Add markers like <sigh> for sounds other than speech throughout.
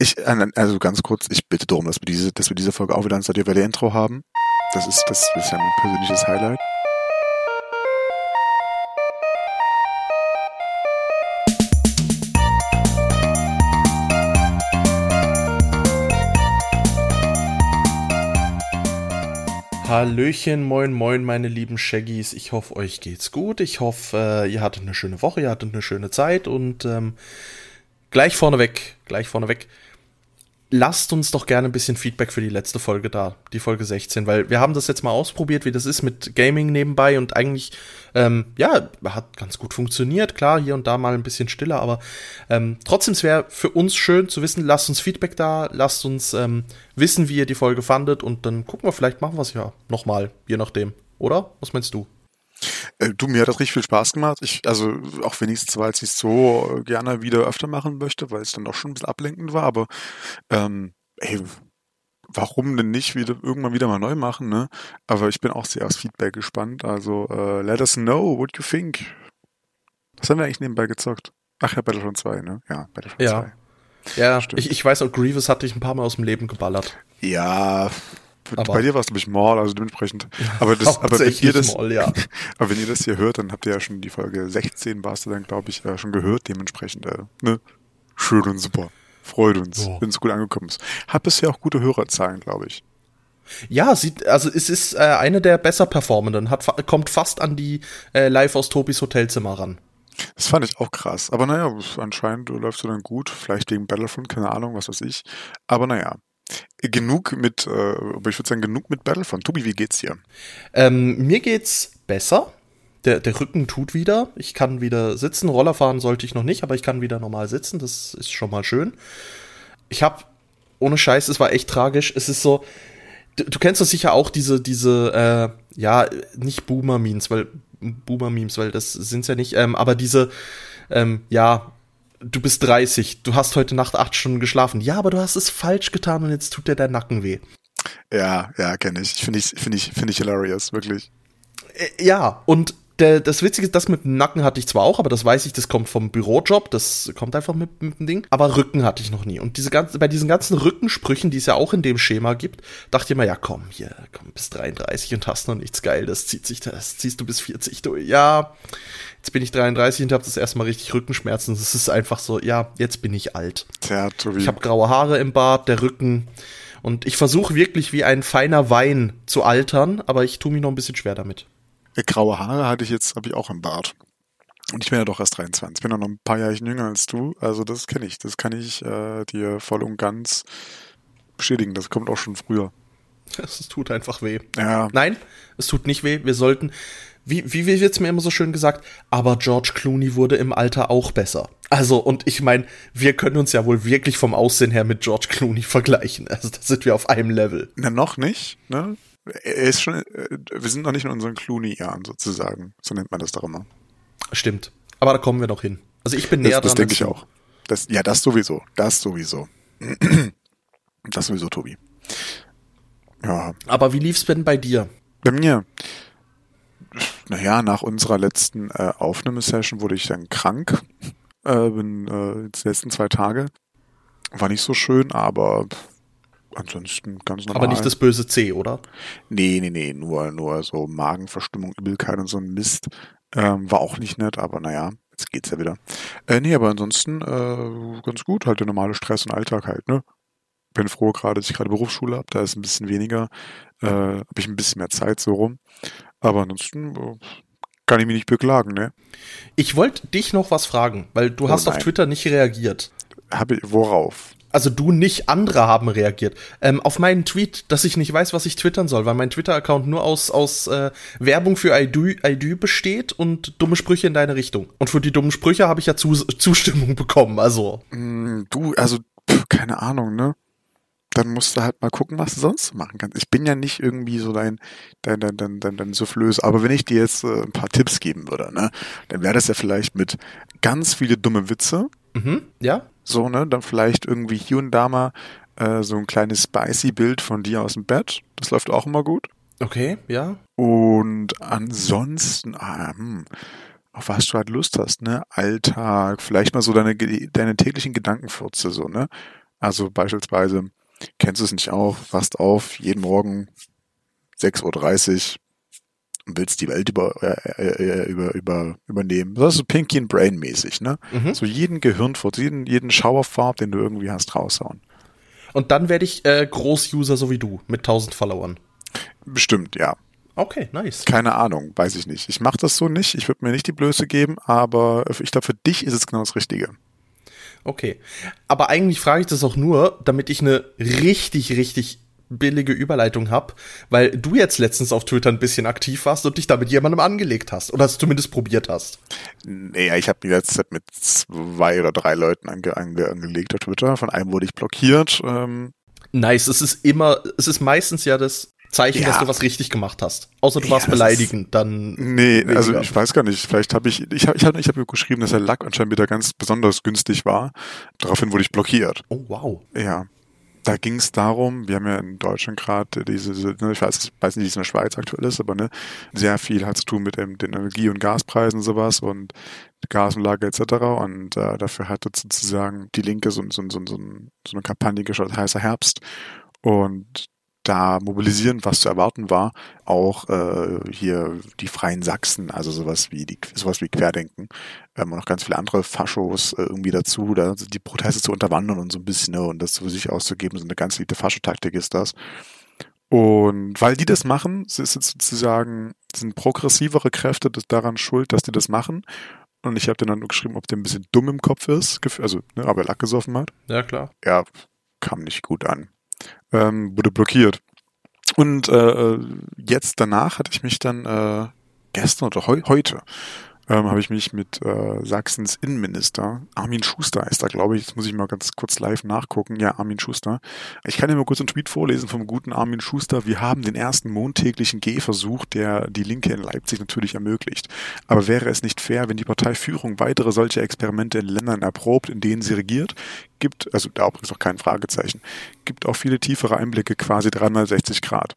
Ich, also ganz kurz, ich bitte darum, dass wir diese, dass wir diese Folge auch wieder ein Stadio Valley Intro haben. Das ist, das ist ja mein persönliches Highlight. Hallöchen, moin, moin, meine lieben Shaggies. Ich hoffe, euch geht's gut. Ich hoffe, äh, ihr hattet eine schöne Woche, ihr hattet eine schöne Zeit und ähm, gleich vorneweg, gleich vorneweg lasst uns doch gerne ein bisschen Feedback für die letzte Folge da, die Folge 16, weil wir haben das jetzt mal ausprobiert, wie das ist mit Gaming nebenbei und eigentlich, ähm, ja, hat ganz gut funktioniert. Klar, hier und da mal ein bisschen stiller, aber ähm, trotzdem, es wäre für uns schön zu wissen, lasst uns Feedback da, lasst uns ähm, wissen, wie ihr die Folge fandet und dann gucken wir, vielleicht machen wir es ja nochmal, je nachdem. Oder? Was meinst du? Äh, du, mir hat das richtig viel Spaß gemacht. Ich, also auch wenigstens, weil ich es so gerne wieder öfter machen möchte, weil es dann auch schon ein bisschen ablenkend war, aber ähm, ey, warum denn nicht wieder irgendwann wieder mal neu machen, ne? Aber ich bin auch sehr aufs Feedback gespannt. Also uh, let us know what you think. Was haben wir eigentlich nebenbei gezockt? Ach ja, Battlefront 2, ne? Ja, Battlefront ja. 2. Ja, ich, ich weiß auch, Grievous hat dich ein paar Mal aus dem Leben geballert. Ja, aber bei dir war es nämlich Mall, also dementsprechend. Aber, das, aber wenn ihr das, Mall, ja. <laughs> aber wenn ihr das hier hört, dann habt ihr ja schon die Folge 16 warst du dann, glaube ich, äh, schon gehört. Dementsprechend, äh, ne? Schön und super. Freut uns, oh. wenn es gut angekommen ist. Hat bisher auch gute Hörerzahlen, glaube ich. Ja, sieht, also es ist äh, eine der besser performenden, hat, kommt fast an die äh, Live aus Tobis Hotelzimmer ran. Das fand ich auch krass. Aber naja, anscheinend läuft es dann gut. Vielleicht gegen Battlefront, keine Ahnung, was weiß ich. Aber naja, genug mit, äh, ich würde sagen, genug mit Battlefront. Tobi, wie geht's dir? Ähm, mir geht's besser. Der, der Rücken tut wieder. Ich kann wieder sitzen. Roller fahren sollte ich noch nicht, aber ich kann wieder normal sitzen. Das ist schon mal schön. Ich habe, ohne Scheiß, es war echt tragisch. Es ist so, du, du kennst doch sicher auch diese, diese, äh, ja, nicht Boomer-Memes, weil Boomer-Memes, weil das sind's ja nicht, ähm, aber diese, ähm, ja, du bist 30, du hast heute Nacht acht Stunden geschlafen. Ja, aber du hast es falsch getan und jetzt tut dir der Nacken weh. Ja, ja, kenne ich. Finde ich, finde ich, finde ich hilarious, wirklich. Äh, ja, und der, das Witzige ist, das mit dem Nacken hatte ich zwar auch, aber das weiß ich, das kommt vom Bürojob, das kommt einfach mit, mit dem Ding. Aber Rücken hatte ich noch nie. Und diese ganze, bei diesen ganzen Rückensprüchen, die es ja auch in dem Schema gibt, dachte ich mir, ja komm, hier, komm, bis 33 und hast noch nichts geil, das zieht sich, das ziehst du bis 40 durch. Ja, jetzt bin ich 33 und habe das erstmal richtig Rückenschmerzen. Das ist einfach so, ja, jetzt bin ich alt. Tja, Tobi. Ich habe graue Haare im Bart, der Rücken. Und ich versuche wirklich wie ein feiner Wein zu altern, aber ich tue mich noch ein bisschen schwer damit. Graue Haare hatte ich jetzt, habe ich auch im Bart. Und ich bin ja doch erst 23. Ich bin ja noch ein paar Jahre jünger als du. Also das kenne ich. Das kann ich äh, dir voll und ganz bestätigen. Das kommt auch schon früher. <laughs> Es tut einfach weh. Ja. Nein, es tut nicht weh. Wir sollten, wie, wie wird es mir immer so schön gesagt, aber George Clooney wurde im Alter auch besser. Also, und ich meine, wir können uns ja wohl wirklich vom Aussehen her mit George Clooney vergleichen. Also, da sind wir auf einem Level. Na, noch nicht, ne? Er ist schon, äh, wir sind noch nicht in unseren Clooney-Jahren sozusagen. So nennt man das doch immer. Stimmt. Aber da kommen wir noch hin. Also, ich bin näher das, das dran. Das denke ich auch. Das, ja, das sowieso. Das sowieso. <clears throat> das sowieso, Tobi. Ja. Aber wie lief's denn bei dir? Bei mir naja, nach unserer letzten äh, Aufnahmesession wurde ich dann krank. Äh, bin äh, die letzten zwei Tage. War nicht so schön, aber ansonsten ganz normal. Aber nicht das böse C, oder? Nee, nee, nee, nur, nur so Magenverstimmung, Übelkeit und so ein Mist. Ähm, war auch nicht nett, aber naja, jetzt geht's ja wieder. Äh, nee, aber ansonsten äh, ganz gut, halt der normale Stress und Alltag halt, ne? Bin froh gerade, dass ich gerade Berufsschule habe, da ist ein bisschen weniger, äh, habe ich ein bisschen mehr Zeit so rum. Aber ansonsten äh, kann ich mich nicht beklagen, ne? Ich wollte dich noch was fragen, weil du oh hast nein. auf Twitter nicht reagiert. Habe ich, worauf? Also du nicht, andere haben reagiert. Ähm, auf meinen Tweet, dass ich nicht weiß, was ich twittern soll, weil mein Twitter-Account nur aus, aus äh, Werbung für IDU, besteht und dumme Sprüche in deine Richtung. Und für die dummen Sprüche habe ich ja Zus <laughs> Zustimmung bekommen, also. Mm, du, also, pff, keine Ahnung, ne? dann musst du halt mal gucken, was du sonst machen kannst. Ich bin ja nicht irgendwie so dein, dein, dein, dein, dein, dein Soufflös, aber wenn ich dir jetzt äh, ein paar Tipps geben würde, ne, dann wäre das ja vielleicht mit ganz viele dumme Witze. Mhm, ja. So, ne, dann vielleicht irgendwie hier und da mal äh, so ein kleines spicy Bild von dir aus dem Bett. Das läuft auch immer gut. Okay, ja. Und ansonsten, ah, hm, auf was du halt Lust hast, ne? Alltag, vielleicht mal so deine, deine täglichen Gedankenfurze, so, ne? Also beispielsweise, kennst du es nicht auch, wachst auf, jeden Morgen 6.30 Uhr willst die Welt über, äh, äh, über, über, übernehmen. Das ist so Pinky and Brain mäßig, ne? Mhm. So jeden Gehirnfurz, jeden, jeden Schauerfarb, den du irgendwie hast, raushauen. Und dann werde ich äh, Großuser so wie du, mit 1000 Followern. Bestimmt, ja. Okay, nice. Keine Ahnung, weiß ich nicht. Ich mache das so nicht. Ich würde mir nicht die Blöße geben, aber ich glaube, für dich ist es genau das Richtige. Okay. Aber eigentlich frage ich das auch nur, damit ich eine richtig, richtig billige Überleitung habe, weil du jetzt letztens auf Twitter ein bisschen aktiv warst und dich da mit jemandem angelegt hast oder es zumindest probiert hast. Naja, ich habe mich jetzt mit zwei oder drei Leuten ange ange angelegt auf Twitter. Von einem wurde ich blockiert. Ähm. Nice, es ist immer, es ist meistens ja das Zeichen, ja. dass du was richtig gemacht hast. Außer du ja, warst beleidigend, dann. Nee, weniger. also ich weiß gar nicht. Vielleicht habe ich, ich habe ich hab, ich hab geschrieben, dass der Lack anscheinend wieder ganz besonders günstig war. Daraufhin wurde ich blockiert. Oh, wow. Ja. Da ging es darum, wir haben ja in Deutschland gerade diese, ne, ich weiß, weiß nicht, wie es in der Schweiz aktuell ist, aber ne, sehr viel hat zu tun mit dem, den Energie- und Gaspreisen und sowas und Gasanlage etc. Und äh, dafür hatte sozusagen die Linke so, so, so, so, so eine Kampagne gestartet, heißer Herbst. Und da mobilisieren, was zu erwarten war, auch äh, hier die Freien Sachsen, also sowas wie die sowas wie Querdenken ähm, und auch ganz viele andere Faschos äh, irgendwie dazu, da die Proteste zu unterwandern und so ein bisschen ne, und das für sich auszugeben, so eine ganz liebe Faschotaktik ist das. Und weil die das machen, ist es sozusagen sind progressivere Kräfte daran schuld, dass die das machen. Und ich habe dann dann nur geschrieben, ob der ein bisschen dumm im Kopf ist, also ne, aber Lack gesoffen hat. Ja, klar. Ja, kam nicht gut an ähm, wurde blockiert. Und äh, jetzt danach hatte ich mich dann äh, gestern oder heu heute ähm, habe ich mich mit äh, Sachsens Innenminister, Armin Schuster ist da, glaube ich, jetzt muss ich mal ganz kurz live nachgucken, ja, Armin Schuster. Ich kann dir mal kurz einen Tweet vorlesen vom guten Armin Schuster. Wir haben den ersten montäglichen Gehversuch, der die Linke in Leipzig natürlich ermöglicht. Aber wäre es nicht fair, wenn die Parteiführung weitere solche Experimente in Ländern erprobt, in denen sie regiert? Gibt, also da übrigens auch kein Fragezeichen, gibt auch viele tiefere Einblicke, quasi 360 Grad.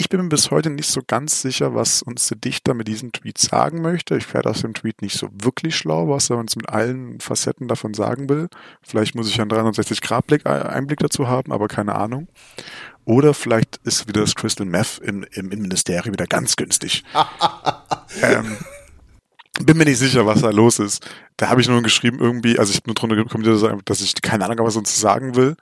Ich bin mir bis heute nicht so ganz sicher, was uns der Dichter mit diesem Tweet sagen möchte. Ich werde aus dem Tweet nicht so wirklich schlau, was er uns mit allen Facetten davon sagen will. Vielleicht muss ich einen 360-Grad-Einblick dazu haben, aber keine Ahnung. Oder vielleicht ist wieder das Crystal Meth im, im Innenministerium wieder ganz günstig. <laughs> ähm, bin mir nicht sicher, was da los ist. Da habe ich nur geschrieben irgendwie, also ich habe nur drunter kommentiert, dass ich keine Ahnung habe, was er uns sagen will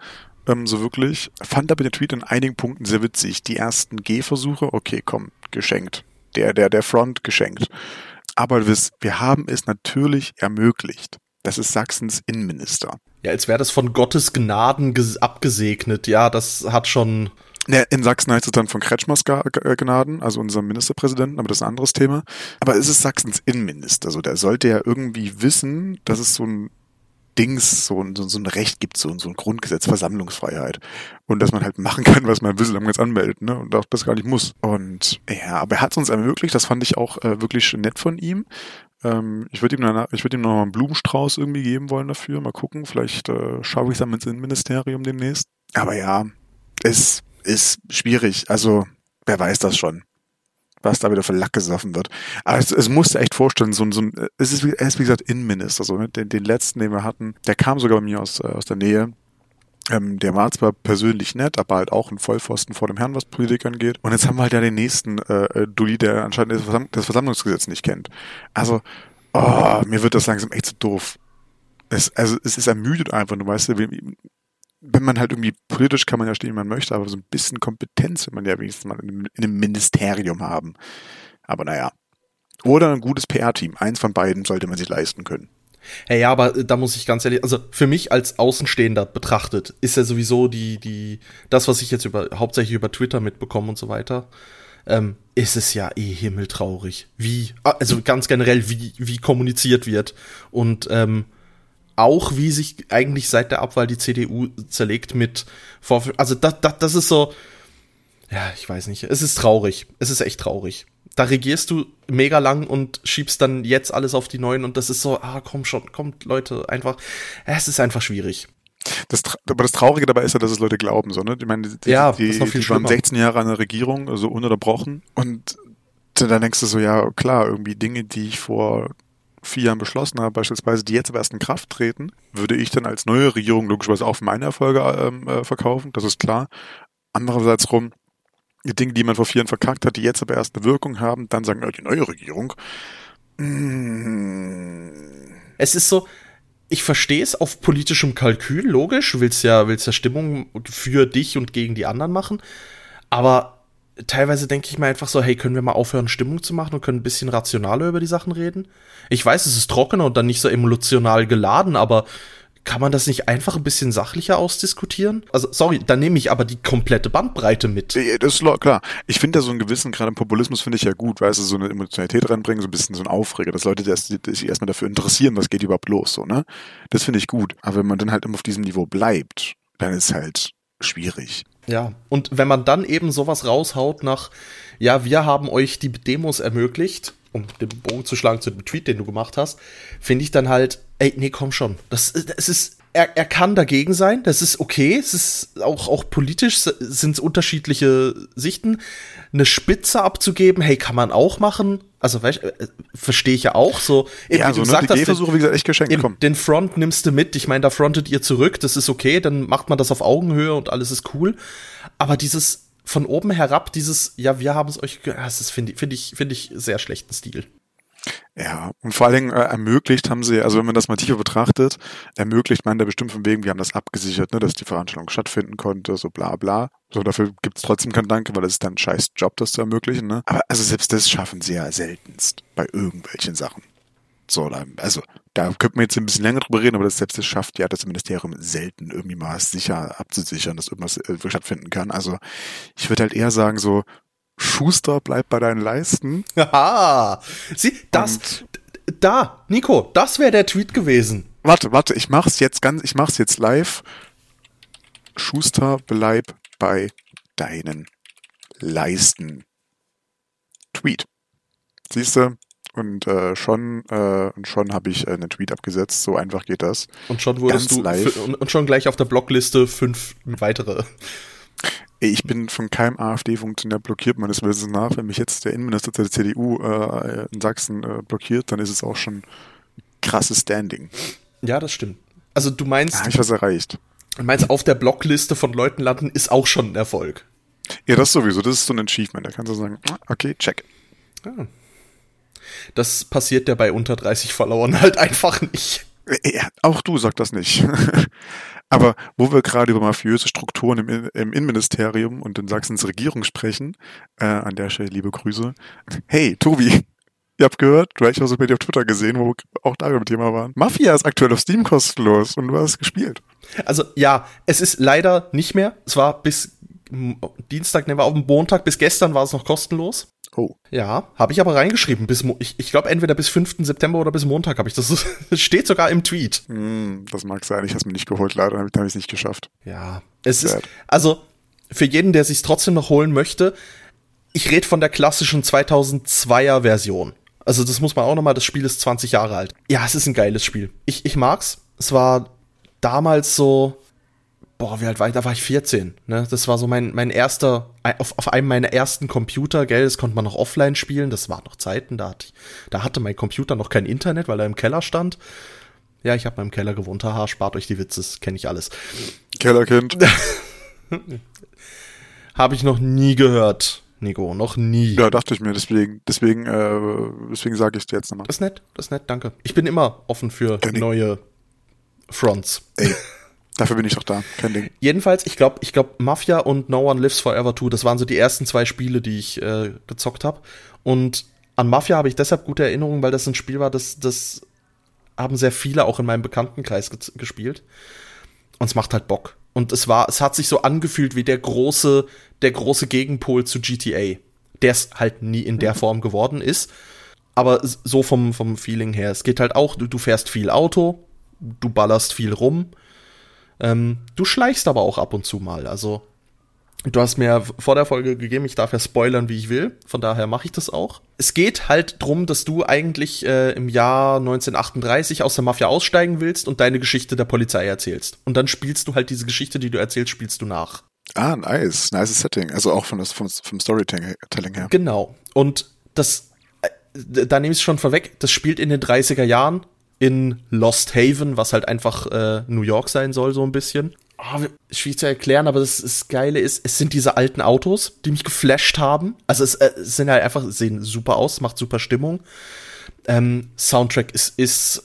ähm, so wirklich. Fand aber den Tweet in einigen Punkten sehr witzig. Die ersten Gehversuche, okay, komm, geschenkt. Der, der, der Front geschenkt. Aber wir, wir haben es natürlich ermöglicht. Das ist Sachsens Innenminister. Ja, als wäre das von Gottes Gnaden abgesegnet. Ja, das hat schon. Ja, in Sachsen heißt es dann von Kretschmers Gnaden, also unserem Ministerpräsidenten, aber das ist ein anderes Thema. Aber es ist Sachsens Innenminister, so der sollte ja irgendwie wissen, dass es so ein Dings, so, so, so ein Recht gibt, so, so ein Grundgesetz, Versammlungsfreiheit. Und dass man halt machen kann, was man will, solange man es anmeldet, ne? Und auch das gar nicht muss. Und ja, aber er hat es uns ermöglicht, das fand ich auch äh, wirklich nett von ihm. Ähm, ich würde ihm, ich würd ihm noch mal einen Blumenstrauß irgendwie geben wollen dafür. Mal gucken, vielleicht äh, schaue ich es dann ins Innenministerium demnächst. Aber ja, es ist schwierig. Also, wer weiß das schon was da wieder für Lack gesoffen wird. Aber es, es musste echt vorstellen, so, so ein, es ist, wie, er ist wie gesagt Innenminister, so, ne? den, den letzten, den wir hatten, der kam sogar bei mir aus, äh, aus der Nähe. Ähm, der war zwar persönlich nett, aber halt auch ein Vollpfosten vor dem Herrn, was Politik angeht. Und jetzt haben wir halt ja den nächsten äh, äh Dulli, der anscheinend das, Versam das Versammlungsgesetz nicht kennt. Also, oh, mir wird das langsam echt zu so doof. Es, also es ist ermüdet einfach, du weißt, wenn man halt irgendwie politisch kann man ja stehen, wie man möchte, aber so ein bisschen Kompetenz will man ja wenigstens mal in einem Ministerium haben. Aber naja. Oder ein gutes PR-Team. Eins von beiden sollte man sich leisten können. Hey, ja, aber da muss ich ganz ehrlich, also für mich als Außenstehender betrachtet, ist ja sowieso die, die, das, was ich jetzt über, hauptsächlich über Twitter mitbekomme und so weiter, ähm, ist es ja eh himmeltraurig. Wie, also ganz generell, wie, wie kommuniziert wird. Und ähm, auch wie sich eigentlich seit der Abwahl die CDU zerlegt mit Vorf also das, das, das ist so ja, ich weiß nicht, es ist traurig. Es ist echt traurig. Da regierst du mega lang und schiebst dann jetzt alles auf die Neuen und das ist so, ah, komm schon, kommt Leute, einfach, es ist einfach schwierig. Das, aber das Traurige dabei ist ja, dass es Leute glauben, so, ne? Ich meine, die, ja, die, das ist noch viel die waren 16 Jahre an der Regierung, also ununterbrochen und dann denkst du so, ja, klar, irgendwie Dinge, die ich vor vier Jahren beschlossen habe, beispielsweise, die jetzt aber erst in Kraft treten, würde ich dann als neue Regierung logischerweise auch meine Erfolge ähm, äh, verkaufen, das ist klar. Andererseits rum, die Dinge, die man vor vier Jahren verkackt hat, die jetzt aber erst eine Wirkung haben, dann sagen, ja, die neue Regierung. Mm. Es ist so, ich verstehe es auf politischem Kalkül, logisch, willst ja, willst ja Stimmung für dich und gegen die anderen machen, aber teilweise denke ich mir einfach so, hey, können wir mal aufhören, Stimmung zu machen und können ein bisschen rationaler über die Sachen reden? Ich weiß, es ist trockener und dann nicht so emotional geladen, aber kann man das nicht einfach ein bisschen sachlicher ausdiskutieren? Also, sorry, da nehme ich aber die komplette Bandbreite mit. Das ist klar. Ich finde da so einen gewissen, gerade im Populismus finde ich ja gut, weißt du, so eine Emotionalität reinbringen, so ein bisschen so ein Aufreger, dass Leute das, sich erstmal dafür interessieren, was geht überhaupt los, so, ne? Das finde ich gut. Aber wenn man dann halt immer auf diesem Niveau bleibt, dann ist halt schwierig. Ja, und wenn man dann eben sowas raushaut nach, ja, wir haben euch die Demos ermöglicht, um den Bogen zu schlagen zu dem Tweet, den du gemacht hast, finde ich dann halt, ey, nee, komm schon. Das, das ist, er, er kann dagegen sein, das ist okay. Es ist auch, auch politisch sind es unterschiedliche Sichten. Eine Spitze abzugeben, hey, kann man auch machen. Also, weißt, äh, verstehe ich ja auch so. Eben, ja, wie so, du ne, gesagt die hast, Versuche, wie gesagt, echt geschenkt. Eben, den Front nimmst du mit. Ich meine, da frontet ihr zurück. Das ist okay. Dann macht man das auf Augenhöhe und alles ist cool. Aber dieses von oben herab, dieses, ja, wir haben es euch, das finde ich, finde ich, finde ich sehr schlechten Stil. Ja, und vor allen Dingen äh, ermöglicht haben sie, also wenn man das mal tiefer betrachtet, ermöglicht man da bestimmt von wegen, wir haben das abgesichert, ne, dass die Veranstaltung stattfinden konnte, so bla bla. So, dafür gibt's trotzdem keinen Danke, weil das ist dann ein scheiß Job, das zu ermöglichen, ne? Aber also selbst das schaffen sie ja seltenst bei irgendwelchen Sachen. So, also da könnte man jetzt ein bisschen länger drüber reden, aber das selbst das schafft ja das Ministerium selten irgendwie mal sicher abzusichern, dass irgendwas äh, stattfinden kann. Also ich würde halt eher sagen so, Schuster, bleib bei deinen Leisten. Haha. Sieh, das, Und da, Nico, das wäre der Tweet gewesen. Warte, warte, ich mach's jetzt ganz, ich mach's jetzt live. Schuster, bleib bei deinen Leisten. Tweet. Siehst du? Und äh, schon, äh, schon habe ich äh, einen Tweet abgesetzt. So einfach geht das. Und schon wurdest Ganz du live. und schon gleich auf der Blockliste fünf weitere. Ich bin von keinem AfD-Funktionär blockiert, meines Wissens nach. Wenn mich jetzt der Innenminister der CDU äh, in Sachsen äh, blockiert, dann ist es auch schon krasses Standing. Ja, das stimmt. Also du meinst. Habe ich was erreicht. Du meinst, auf der Blockliste von Leuten landen ist auch schon ein Erfolg. Ja, das sowieso. Das ist so ein Achievement. Da kannst du sagen, ah, okay, check. Ja. Das passiert ja bei unter 30 Followern <laughs> halt einfach nicht. Ja, auch du sag das nicht. <laughs> Aber wo wir gerade über mafiöse Strukturen im, im Innenministerium und in Sachsens Regierung sprechen, äh, an der Stelle liebe Grüße. Hey, Tobi, ihr habt gehört, du hast auch bei dir auf Twitter gesehen, wo wir auch da über Thema waren. Mafia ist aktuell auf Steam kostenlos und du hast gespielt. Also ja, es ist leider nicht mehr. Es war bis Dienstag, ne, war auf dem Montag, bis gestern war es noch kostenlos. Oh. Ja, habe ich aber reingeschrieben. Bis ich ich glaube entweder bis 5. September oder bis Montag habe ich das. <laughs> Das steht sogar im Tweet. Mm, das mag sein. Ich habe es mir nicht geholt, leider habe ich es nicht geschafft. Ja, es Sad. ist also für jeden, der sich trotzdem noch holen möchte. Ich rede von der klassischen 2002er Version. Also das muss man auch noch mal. Das Spiel ist 20 Jahre alt. Ja, es ist ein geiles Spiel. Ich ich mag's. Es war damals so boah, wie alt war ich? Da war ich 14. Ne? Das war so mein, mein erster, auf, auf einem meiner ersten Computer, gell, das konnte man noch offline spielen, das waren noch Zeiten, da hatte, ich, da hatte mein Computer noch kein Internet, weil er im Keller stand. Ja, ich habe mal im Keller gewohnt, haha, spart euch die Witze, kenne ich alles. Kellerkind. <laughs> habe ich noch nie gehört, Nico, noch nie. Ja, dachte ich mir, deswegen, deswegen, äh, deswegen sage ich dir jetzt nochmal. Das ist nett, das ist nett, danke. Ich bin immer offen für Kenny. neue Fronts. Ey. <laughs> Dafür bin ich doch da, kein Ding. Jedenfalls, ich glaube, ich glaube, Mafia und No One Lives Forever 2, das waren so die ersten zwei Spiele, die ich äh, gezockt habe. Und an Mafia habe ich deshalb gute Erinnerungen, weil das ein Spiel war, das, das haben sehr viele auch in meinem Bekanntenkreis ge gespielt. Und es macht halt Bock. Und es war, es hat sich so angefühlt wie der große, der große Gegenpol zu GTA. Der es halt nie in der Form geworden ist. Aber so vom, vom Feeling her. Es geht halt auch, du, du fährst viel Auto, du ballerst viel rum ähm, du schleichst aber auch ab und zu mal. Also du hast mir vor der Folge gegeben, ich darf ja spoilern, wie ich will. Von daher mache ich das auch. Es geht halt drum, dass du eigentlich äh, im Jahr 1938 aus der Mafia aussteigen willst und deine Geschichte der Polizei erzählst. Und dann spielst du halt diese Geschichte, die du erzählst, spielst du nach. Ah, nice. Nice Setting. Also auch von das, vom, vom Storytelling her. Genau. Und das da nehme ich es schon vorweg, das spielt in den 30er Jahren in Lost Haven, was halt einfach äh, New York sein soll, so ein bisschen. Oh, schwierig zu erklären, aber das, das Geile ist, es sind diese alten Autos, die mich geflasht haben. Also es, äh, es sind halt einfach, sehen super aus, macht super Stimmung. Ähm, Soundtrack ist, ist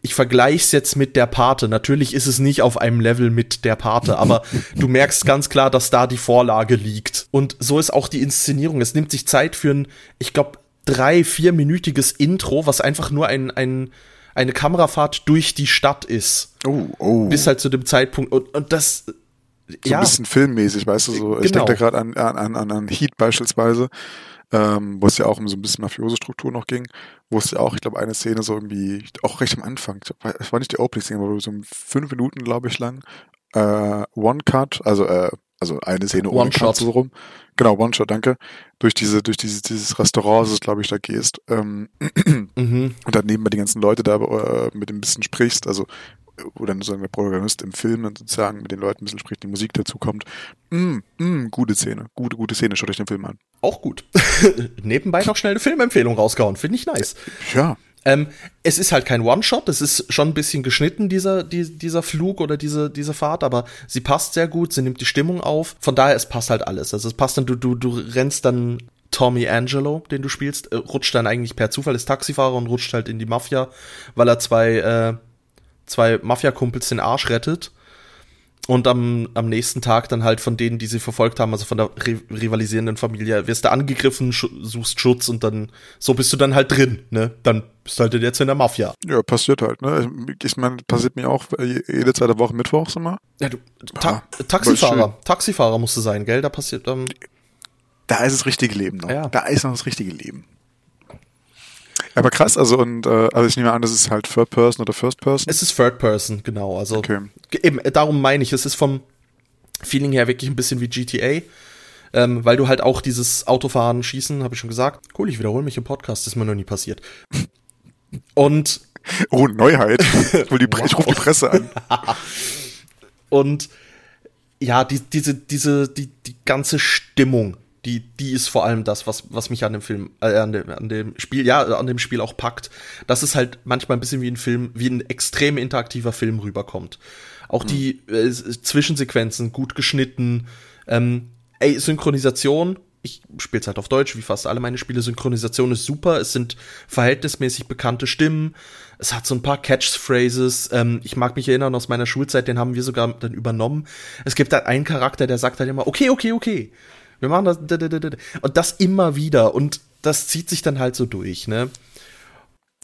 ich vergleiche es jetzt mit der Pate. Natürlich ist es nicht auf einem Level mit der Pate, aber du merkst ganz klar, dass da die Vorlage liegt. Und so ist auch die Inszenierung. Es nimmt sich Zeit für ein, ich glaube, drei, vierminütiges Intro, was einfach nur ein, ein, eine Kamerafahrt durch die Stadt ist. Oh, oh. Bis halt zu dem Zeitpunkt. Und, und das. So ja. ein bisschen filmmäßig, weißt du, so. Genau. Ich denke da gerade an, an, an, an Heat beispielsweise ähm, wo es ja auch um so ein bisschen mafiose Struktur noch ging, wo es ja auch, ich glaube, eine Szene so irgendwie, auch recht am Anfang, es war nicht die Opening-Szene, aber so fünf Minuten, glaube ich, lang, äh, One-Cut, also, äh, also eine Szene ohne Cut so rum. Genau, One-Shot, danke. Durch diese, durch dieses, dieses Restaurant, das glaube ich, da gehst. Ähm, <clears throat> mhm. Und dann nebenbei die ganzen Leute da äh, mit dem ein bisschen sprichst, also wo dann sozusagen der Protagonist im Film dann sozusagen mit den Leuten ein bisschen spricht, die Musik dazu kommt. Mm, mm, gute Szene, gute, gute Szene, schaut euch den Film an. Auch gut. <laughs> Nebenbei noch schnell eine Filmempfehlung rausgehauen, finde ich nice. Ja. Ähm, es ist halt kein One-Shot, es ist schon ein bisschen geschnitten, dieser, die, dieser Flug oder diese, diese Fahrt, aber sie passt sehr gut, sie nimmt die Stimmung auf. Von daher, es passt halt alles. Also es passt dann, du, du, du rennst dann Tommy Angelo, den du spielst, äh, rutscht dann eigentlich per Zufall, ist Taxifahrer und rutscht halt in die Mafia, weil er zwei äh, zwei Mafia-Kumpels den Arsch rettet und am, am nächsten Tag dann halt von denen, die sie verfolgt haben, also von der rivalisierenden Familie, wirst du angegriffen, sch suchst Schutz und dann, so bist du dann halt drin, ne? Dann bist du halt jetzt in der Mafia. Ja, passiert halt, ne? Ich meine, passiert mir auch jede zweite Woche Mittwochs immer. Ja, du, Ta ah, Taxifahrer, Taxifahrer musst du sein, gell? Da passiert, ähm, Da ist das richtige Leben noch. Ja. Da ist noch das richtige Leben. Aber krass, also und äh, also ich nehme an, das ist halt Third Person oder First Person. Es ist Third Person, genau. Also okay. eben darum meine ich, es ist vom Feeling her wirklich ein bisschen wie GTA. Ähm, weil du halt auch dieses Autofahren, Schießen, habe ich schon gesagt. Cool, ich wiederhole mich im Podcast, das ist mir noch nie passiert. Und oh Neuheit, ich, die, wow. ich rufe die Presse an. <laughs> und ja, die, diese, diese, die, die ganze Stimmung, die, die ist vor allem das, was, was mich an dem Film, äh, an, dem, an dem Spiel, ja, an dem Spiel auch packt. Dass es halt manchmal ein bisschen wie ein Film, wie ein extrem interaktiver Film rüberkommt. Auch mhm. die äh, Zwischensequenzen gut geschnitten. Ähm, ey, Synchronisation, ich spiele halt auf Deutsch, wie fast alle meine Spiele. Synchronisation ist super. Es sind verhältnismäßig bekannte Stimmen. Es hat so ein paar Catchphrases. Ähm, ich mag mich erinnern aus meiner Schulzeit, den haben wir sogar dann übernommen. Es gibt halt einen Charakter, der sagt halt immer, okay, okay, okay. Wir machen das. Und das immer wieder. Und das zieht sich dann halt so durch, ne?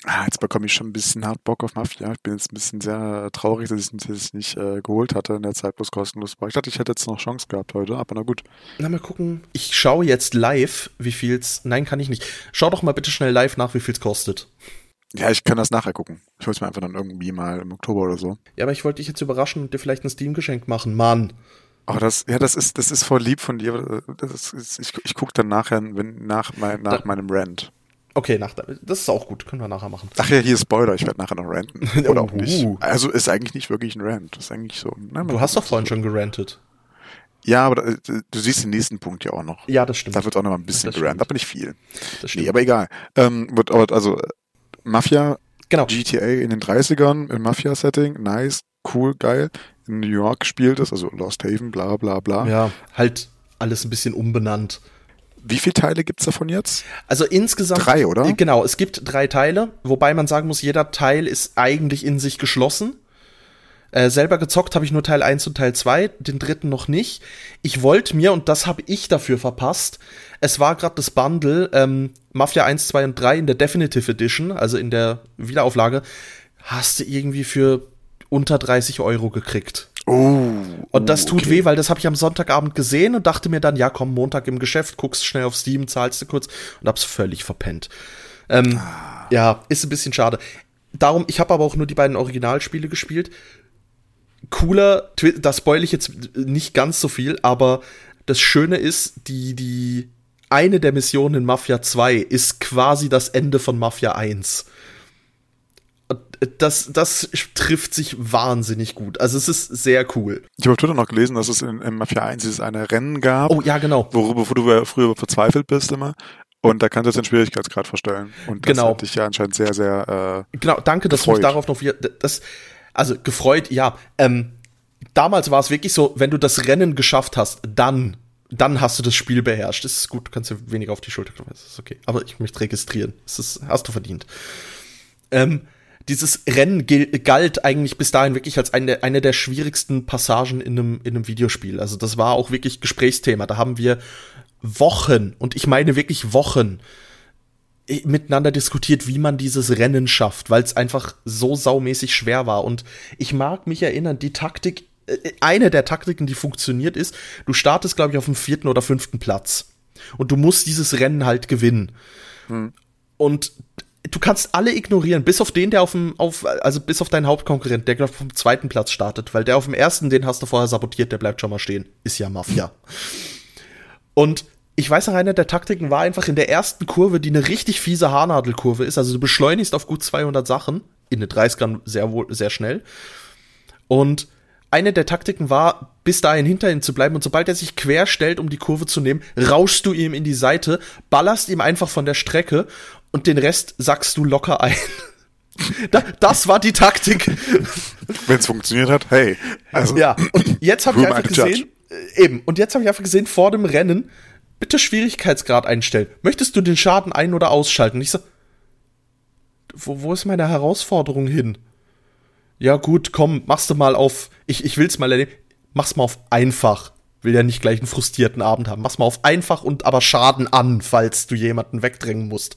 Ah, jetzt bekomme ich schon ein bisschen hart Bock auf Mafia. Ich bin jetzt ein bisschen sehr traurig, dass ich es nicht äh, geholt hatte in der Zeit, wo es kostenlos war. Ich dachte, ich hätte jetzt noch Chance gehabt heute, aber na gut. Na, mal gucken. Ich schaue jetzt live, wie viel's. Nein, kann ich nicht. Schau doch mal bitte schnell live nach, wie viel's kostet. Ja, ich kann das nachher gucken. Ich hol's mir einfach dann irgendwie mal im Oktober oder so. Ja, aber ich wollte dich jetzt überraschen und dir vielleicht ein Steam-Geschenk machen. Mann. Aber das, ja, das ist, das ist voll lieb von dir. Ist, ich, ich gucke dann nachher, wenn, nach, mein, nach da, meinem Rant. Okay, nach, das ist auch gut. Können wir nachher machen. Ach ja, hier ist Spoiler. Ich werde nachher noch ranten. <laughs> Oder auch nicht. Also ist eigentlich nicht wirklich ein Rant. Das ist eigentlich so. Ne, du hast doch vorhin so. schon gerantet. Ja, aber äh, du siehst den nächsten Punkt ja auch noch. Ja, das stimmt. Da wird auch noch mal ein bisschen gerantet, aber nicht viel. Das stimmt. Nee, aber egal. Ähm, wird, also Mafia, genau. GTA in den 30ern im Mafia-Setting, nice, cool, geil in New York gespielt ist, also Lost Haven, bla bla bla. Ja, halt alles ein bisschen umbenannt. Wie viele Teile gibt es davon jetzt? Also insgesamt. Drei, oder? Genau, es gibt drei Teile, wobei man sagen muss, jeder Teil ist eigentlich in sich geschlossen. Äh, selber gezockt habe ich nur Teil 1 und Teil 2, den dritten noch nicht. Ich wollte mir, und das habe ich dafür verpasst, es war gerade das Bundle ähm, Mafia 1, 2 und 3 in der Definitive Edition, also in der Wiederauflage, hast du irgendwie für unter 30 Euro gekriegt. Oh, und das tut okay. weh, weil das habe ich am Sonntagabend gesehen und dachte mir dann, ja, komm, Montag im Geschäft, guckst schnell auf Steam, zahlst du kurz und hab's völlig verpennt. Ähm, ah. Ja, ist ein bisschen schade. Darum, ich habe aber auch nur die beiden Originalspiele gespielt. Cooler, da spoil ich jetzt nicht ganz so viel, aber das Schöne ist, die, die eine der Missionen in Mafia 2 ist quasi das Ende von Mafia 1 das, das trifft sich wahnsinnig gut. Also es ist sehr cool. Ich habe auf Twitter noch gelesen, dass es in, in Mafia 1 dieses eine Rennen gab. Oh ja, genau. Worüber, du früher verzweifelt bist immer. Und da kannst du jetzt den Schwierigkeitsgrad verstellen. Und das Genau. hat dich ja anscheinend sehr, sehr, äh, Genau, danke, dass du mich darauf noch wieder. Das, also gefreut, ja. Ähm, damals war es wirklich so, wenn du das Rennen geschafft hast, dann, dann hast du das Spiel beherrscht. Das ist gut, du kannst dir weniger auf die Schulter klopfen, das ist okay. Aber ich möchte registrieren. Das ist, hast du verdient. Ähm, dieses Rennen galt eigentlich bis dahin wirklich als eine, eine der schwierigsten Passagen in einem, in einem Videospiel. Also das war auch wirklich Gesprächsthema. Da haben wir Wochen, und ich meine wirklich Wochen, miteinander diskutiert, wie man dieses Rennen schafft, weil es einfach so saumäßig schwer war. Und ich mag mich erinnern, die Taktik, äh, eine der Taktiken, die funktioniert ist, du startest, glaube ich, auf dem vierten oder fünften Platz. Und du musst dieses Rennen halt gewinnen. Und du kannst alle ignorieren, bis auf den, der auf dem, auf, also bis auf deinen Hauptkonkurrent, der, glaube vom zweiten Platz startet, weil der auf dem ersten, den hast du vorher sabotiert, der bleibt schon mal stehen. Ist ja Mafia. Und ich weiß noch, eine der Taktiken war einfach in der ersten Kurve, die eine richtig fiese Haarnadelkurve ist. Also du beschleunigst auf gut 200 Sachen, in den 30ern sehr wohl, sehr schnell. Und eine der Taktiken war, bis dahin hinter ihm zu bleiben und sobald er sich quer stellt, um die Kurve zu nehmen, rauschst du ihm in die Seite, ballerst ihm einfach von der Strecke und den Rest sackst du locker ein. <laughs> Da, das war die Taktik. wenn es funktioniert hat, hey. Also, Ja, und jetzt habe ich einfach to judge? gesehen, äh, eben, und jetzt habe ich einfach gesehen, vor dem Rennen, bitte Schwierigkeitsgrad einstellen. Möchtest du den Schaden ein- oder ausschalten? Und ich so, wo, wo ist meine Herausforderung hin? Ja, gut, komm, machst du mal auf, ich, ich will's mal erleben, mach's mal auf einfach. Will ja nicht gleich einen frustrierten Abend haben. Mach's mal auf einfach und aber Schaden an, falls du jemanden wegdrängen musst.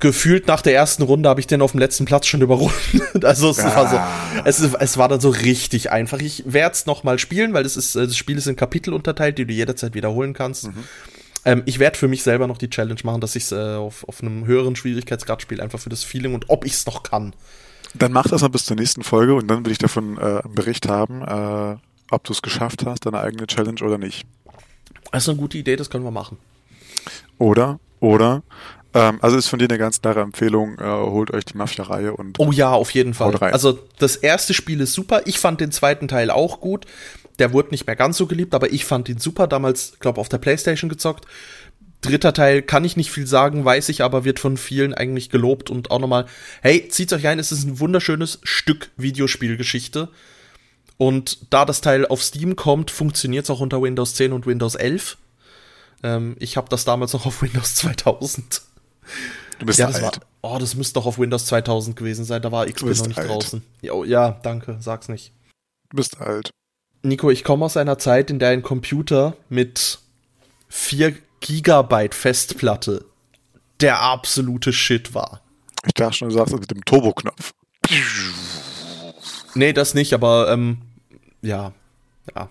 Gefühlt nach der ersten Runde habe ich den auf dem letzten Platz schon überrundet. <laughs> Also es war so, es, ist- es war dann so richtig einfach. Ich werde es noch mal spielen, weil das ist äh, das Spiel ist in Kapitel unterteilt, die du jederzeit wiederholen kannst. Ähm, ich werde für mich selber noch die Challenge machen, dass ich es äh, auf, auf einem höheren Schwierigkeitsgrad spiele, einfach für das Feeling und ob ich es noch kann. Dann mach das mal bis zur nächsten Folge und dann will ich davon äh, einen Bericht haben, äh, ob du es geschafft hast, deine eigene Challenge oder nicht. Das ist eine gute Idee, das können wir machen. Oder, oder, ähm, also ist von dir eine ganz klare Empfehlung, äh, holt euch die Mafia-Reihe und Oh ja, auf jeden Fall. Also das erste Spiel ist super. Ich fand den zweiten Teil auch gut. Der wurde nicht mehr ganz so geliebt, aber ich fand ihn super. Damals, glaube auf der PlayStation gezockt. Dritter Teil kann ich nicht viel sagen, weiß ich, aber wird von vielen eigentlich gelobt und auch nochmal, hey, zieht euch ein, es ist ein wunderschönes Stück Videospielgeschichte. Und da das Teil auf Steam kommt, funktioniert es auch unter Windows 10 und Windows 11. Ähm, ich habe das damals noch auf <laughs> Windows 2000. du bist Ja, alt. war, oh, das müsste doch auf Windows 2000 gewesen sein. Da war XP noch nicht alt. draußen. Ja, oh, ja, danke, sag's nicht. Du bist alt. Nico, ich komme aus einer Zeit, in der ein Computer mit 4 Gigabyte Festplatte der absolute Shit war. Ich dachte schon, du sagst es mit dem Turbo-Knopf. Nee, das nicht, aber ähm, ja, ja.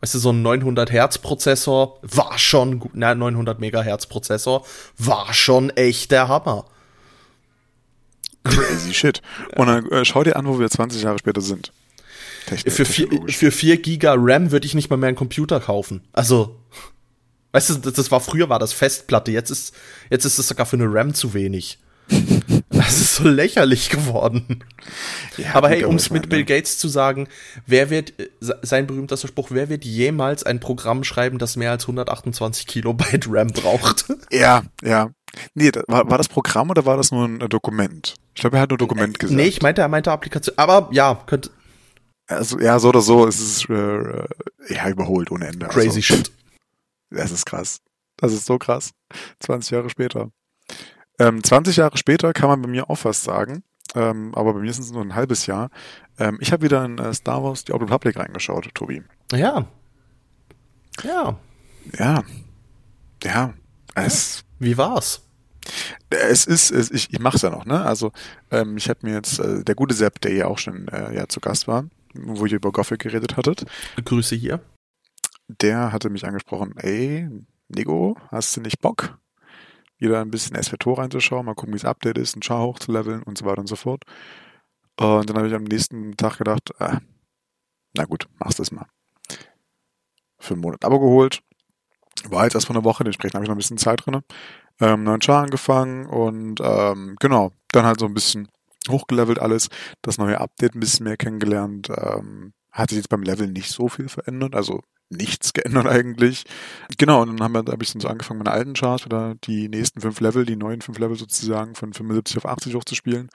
Weißt du, so ein 900 Hertz Prozessor war schon gut, na, 900 Megahertz Prozessor war schon echt der Hammer. Crazy <laughs> shit. Und dann äh, schau dir an, wo wir 20 Jahre später sind. Technik, Für vier, für 4 Giga RAM würde ich nicht mal mehr einen Computer kaufen. Also, weißt du, das, das war früher war das Festplatte, jetzt ist jetzt ist es sogar für eine RAM zu wenig. <laughs> Das ist so lächerlich geworden. Ja, aber hey, um es mit Bill Gates zu sagen, wer wird, äh, se- sein berühmtester Spruch, wer wird jemals ein Programm schreiben, das mehr als 128 Kilobyte RAM braucht? <laughs> Ja, ja. Nee, war, war das Programm oder war das nur ein äh, Dokument? Ich glaube, er hat nur Dokument gesagt. nee, ich meinte, er meinte Applikation. Aber ja, könnte, Also, ja, so oder so, es ist äh, äh, ja überholt ohne Ende. crazy also, shit. Das ist krass. Das ist so krass. 20 Jahre später. Ähm, 20 Jahre später kann man bei mir auch was sagen. Ähm, aber bei mir sind es nur ein halbes Jahr. Ähm, ich habe wieder in äh, Star Wars The Old Republic reingeschaut, Tobi. Ja. Ja. Ja. Ja. Es, Wie war's? es ist, es, ich, ich mache es ja noch, ne? Also ähm, ich habe mir jetzt, äh, der gute Sepp, der ja auch schon äh, ja, zu Gast war, wo ihr über Gothic geredet hattet, Grüße hier. der hatte mich angesprochen, ey, Nico, hast du nicht Bock, wieder ein bisschen SVTOR reinzuschauen, mal gucken, wie das Update ist, einen Char hochzuleveln und so weiter und so fort. Und dann habe ich am nächsten Tag gedacht, ah, na gut, machst das mal. Für einen Monat Abo geholt. War jetzt erst vor einer Woche, dementsprechend habe ich noch ein bisschen Zeit drin. Ähm, neuen Char angefangen und ähm, genau, dann halt so ein bisschen hochgelevelt alles, das neue Update ein bisschen mehr kennengelernt. Ähm, hat sich jetzt beim Level nicht so viel verändert, also nichts geändert eigentlich. Genau, und dann haben wir, habe ich dann so angefangen, meine alten Charts oder die nächsten fünf Level, die neuen fünf Level sozusagen von 75 auf 80 hochzuspielen.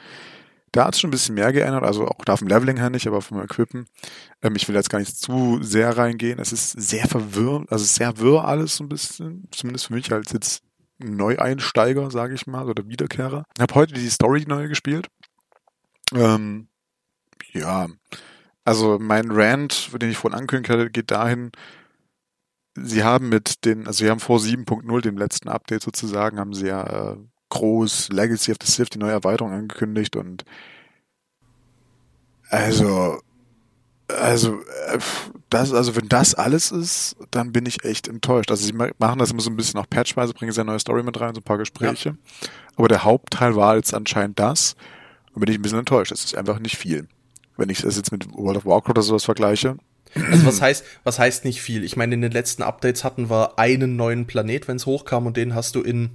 Da hat es schon ein bisschen mehr geändert, also auch da vom Leveling her nicht, aber vom Equippen. Ähm, ich will jetzt gar nicht zu sehr reingehen. Es ist sehr verwirrend, also sehr wirr alles so ein bisschen, zumindest für mich als jetzt Neueinsteiger, sage ich mal, oder Wiederkehrer. Ich habe heute die Story neu gespielt. Ähm, ja, also mein Rant, den ich vorhin angekündigt hatte, geht dahin, sie haben mit den, also sie haben vor 7.0, dem letzten Update sozusagen, haben sie ja äh, groß Legacy of the Sith, die neue Erweiterung angekündigt und also also äh, das also wenn das alles ist, dann bin ich echt enttäuscht. Also sie machen das immer so ein bisschen auch patchweise, bringen eine neue Story mit rein, so ein paar Gespräche. Ja. Aber der Hauptteil war jetzt anscheinend das. Und bin ich ein bisschen enttäuscht. Das ist einfach nicht viel. Wenn ich das jetzt mit World of Warcraft oder sowas vergleiche. Also was heißt, was heißt nicht viel? Ich meine, in den letzten Updates hatten wir einen neuen Planet, wenn es hochkam, und den hast du in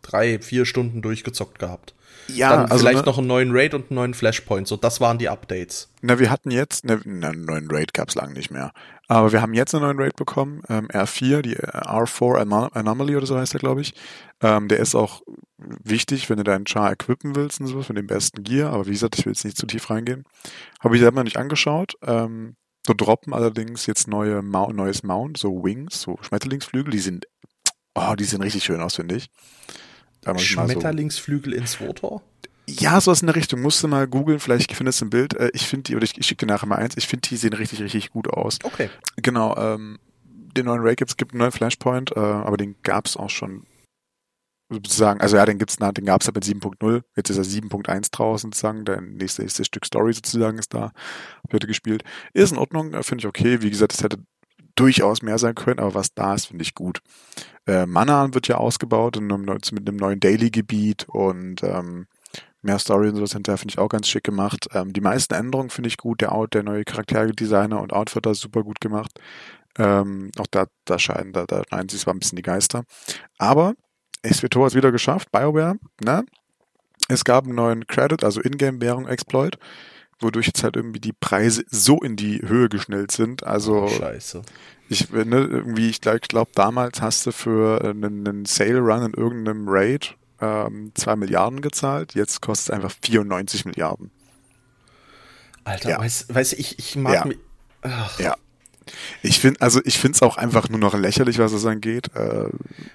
drei, vier Stunden durchgezockt gehabt. Ja, Dann also vielleicht ne, noch einen neuen Raid und einen neuen Flashpoint. So, das waren die Updates. Na, wir hatten jetzt, ne, einen neuen Raid gab's lang nicht mehr. Aber wir haben jetzt einen neuen Raid bekommen, ähm, R4, die R4 Anom Anomaly oder so heißt der, glaube ich. Ähm, der ist auch wichtig, wenn du deinen Char equippen willst und sowas, mit dem besten Gear. Aber wie gesagt, ich will jetzt nicht zu tief reingehen. Habe ich selber nicht angeschaut. Ähm, so droppen allerdings jetzt neue Mount, neues Mount, so Wings, so Schmetterlingsflügel, die sind, oh, die sehen richtig schön aus, finde ich. Schmetterlingsflügel so. ins Rotor? Ja, sowas in der Richtung. Musst du mal googeln, vielleicht findest du ein Bild. Äh, ich finde die, oder ich, ich schicke dir nachher mal eins, ich finde die sehen richtig, richtig gut aus. Okay. Genau, ähm, den neuen Ray gibt's, gibt einen neuen Flashpoint, äh, aber den gab's auch schon sozusagen, also ja, den gibt's nach, den gab's halt mit 7.0, jetzt ist er 7.1 draußen sozusagen, der nächste, nächste Stück Story sozusagen ist da, wird gespielt. Ist in Ordnung, äh, finde ich okay. Wie gesagt, es hätte durchaus mehr sein können, aber was da ist, finde ich gut. Äh, Mana wird ja ausgebaut in einem, mit einem neuen Daily-Gebiet und ähm, mehr Story und sowas hinterher finde ich auch ganz schick gemacht. Ähm, die meisten Änderungen finde ich gut. Der Out, der neue Charakterdesigner und Outfitter ist super gut gemacht. Ähm, auch da, da scheiden, da, da scheiden sich zwar ein bisschen die Geister. Aber SWTOR hat es wieder geschafft, BioWare, ne? Es gab einen neuen Credit, also Ingame-Währung-Exploit wodurch jetzt halt irgendwie die Preise so in die Höhe geschnellt sind. Also oh, Scheiße. Ich ne, irgendwie, ich glaube, glaub, damals hast du für einen, einen Sale Run in irgendeinem Raid ähm, 2 Milliarden gezahlt, jetzt kostet es einfach 94 Milliarden. Alter, ja. weißt, weißt ich, ich mag ja. mich. Ach. Ja. Ich finde, also ich finde es auch einfach nur noch lächerlich, was es angeht. Äh,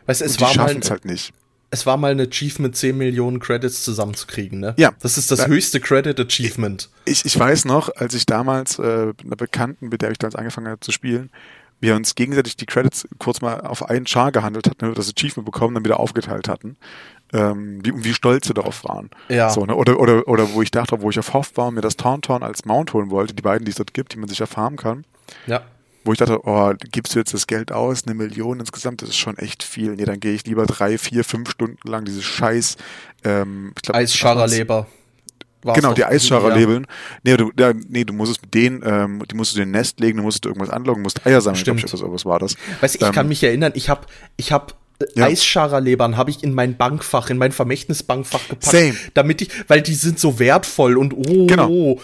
weißt, es war schaffen es halt nicht es war mal ein Achievement, 10 Millionen Credits zusammenzukriegen, ne? Ja. Das ist das ja. höchste Credit-Achievement. Ich, ich weiß noch, als ich damals äh, einer Bekannten, mit der ich damals angefangen habe zu spielen, wir uns gegenseitig die Credits kurz mal auf einen Char gehandelt hatten, ne, das Achievement bekommen, dann wieder aufgeteilt hatten. Ähm, wie, wie stolz wir darauf waren. Ja. So, ne? oder, oder, oder wo ich dachte, wo ich auf Hoff war und mir das Tauntaun als Mount holen wollte, die beiden, die es dort gibt, die man sich erfahren kann. Ja wo ich dachte, oh, gibst du jetzt das Geld aus, eine Million insgesamt, das ist schon echt viel. Nee, dann gehe ich lieber drei, vier, fünf Stunden lang dieses Scheiß ähm, ich glaub, Eisscharerleber. Genau, die Eisscharerlebeln. Nee, du, ja, nee, du musst es mit denen, ähm, die musst du den Nest legen, du musst irgendwas anloggen, musst Eier sammeln, Stimmt. Ich, was war das. Weißt du, ich ähm, kann mich erinnern, ich habe ich hab ja. Eisscharerlebern habe ich in mein Bankfach, in mein Vermächtnisbankfach gepackt, Same. damit ich, weil die sind so wertvoll und oh. Genau.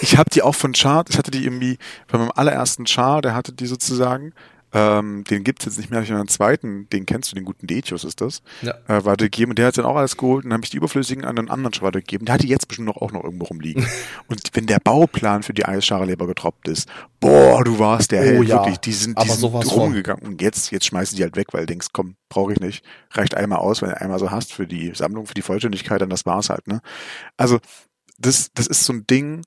Ich habe die auch von Char, ich hatte die irgendwie bei meinem allerersten Char, der hatte die sozusagen ähm, den gibt's jetzt nicht mehr, ich einen zweiten, den kennst du, den guten Detius ist das, ja. äh, weitergegeben und der hat dann auch alles geholt und dann habe ich die überflüssigen an einen anderen Schwader gegeben. Der hat die jetzt bestimmt noch auch noch irgendwo rumliegen. <laughs> und wenn der Bauplan für die Eisscharerleber getroppt ist, boah, du warst der oh, Held, ja. wirklich, die sind, die sind rumgegangen und jetzt, jetzt schmeißen die halt weg, weil du denkst, komm, brauche ich nicht, reicht einmal aus, wenn du einmal so hast für die Sammlung, für die Vollständigkeit, dann das war's halt, ne? Also, das, das ist so ein Ding,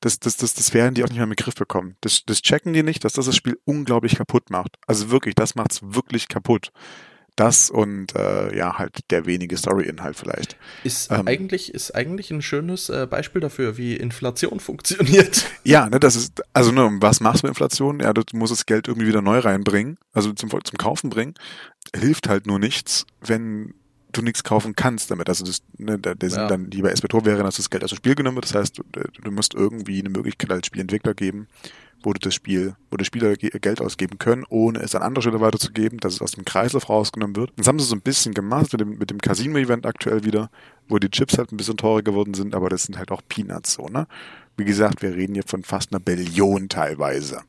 das, das, das, das werden die auch nicht mehr im Griff bekommen. Das, das checken die nicht, dass das das Spiel unglaublich kaputt macht. Also wirklich, das macht's wirklich kaputt. Das und äh, ja, halt der wenige Story-Inhalt vielleicht. Ist ähm, eigentlich, ist eigentlich ein schönes äh, Beispiel dafür, wie Inflation <laughs> funktioniert. Ja, ne, das ist, also ne, was machst du mit Inflation? Ja, du musst das Geld irgendwie wieder neu reinbringen, also zum, zum Kaufen bringen. Hilft halt nur nichts, wenn du nichts kaufen kannst damit. Also das, ne, der, der ja. Sinn dann lieber SBTOR wäre, dass das Geld aus dem Spiel genommen wird. Das heißt, du, du, musst irgendwie eine Möglichkeit als Spielentwickler geben, wo du das Spiel, wo die Spieler Geld ausgeben können, ohne es an andere Stelle weiterzugeben, dass es aus dem Kreislauf rausgenommen wird. Das haben sie so ein bisschen gemacht mit dem, mit dem Casino-Event aktuell wieder, wo die Chips halt ein bisschen teurer geworden sind, aber das sind halt auch Peanuts so, ne? Wie gesagt, wir reden hier von fast einer Billion teilweise.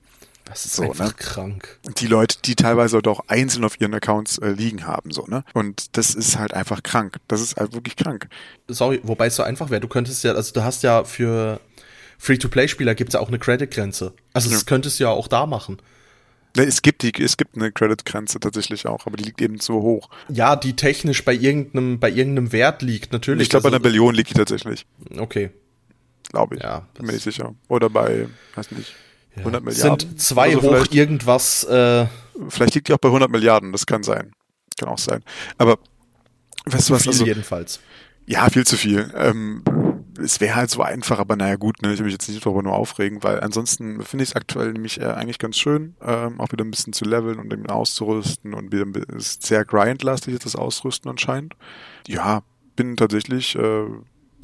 Das ist So, einfach ne? krank. die Leute, die teilweise auch einzeln auf ihren Accounts äh, liegen haben, so, ne? Und das ist halt einfach krank. Das ist halt wirklich krank. Sorry, wobei es so einfach wäre. Du könntest ja, also du hast ja für Free-to-Play-Spieler gibt's ja auch eine Credit-Grenze. Also das Ja. könntest du ja auch da machen. Ne, Es gibt die, es gibt eine Credit-Grenze tatsächlich auch, aber die liegt eben zu hoch. Ja, die technisch bei irgendeinem, bei irgendeinem Wert liegt, natürlich. Ich glaube, bei einer also, Billion liegt die tatsächlich, Okay, glaube ich. ja. Bin mir nicht sicher. Oder bei, weiß nicht, ja. 100 Milliarden. Sind zwei Also hoch irgendwas, äh, Vielleicht liegt die auch bei 100 Milliarden, das kann sein. Kann auch sein. Aber, weißt du was, viel also, jedenfalls. ja, viel zu viel. Ähm, es wäre halt so einfach, aber naja, gut, ne, ich will mich jetzt nicht darüber nur aufregen, weil ansonsten finde ich es aktuell nämlich äh, eigentlich ganz schön, ähm, auch wieder ein bisschen zu leveln und eben auszurüsten und wieder ein ist sehr grindlastig jetzt das Ausrüsten anscheinend. Ja, bin tatsächlich äh,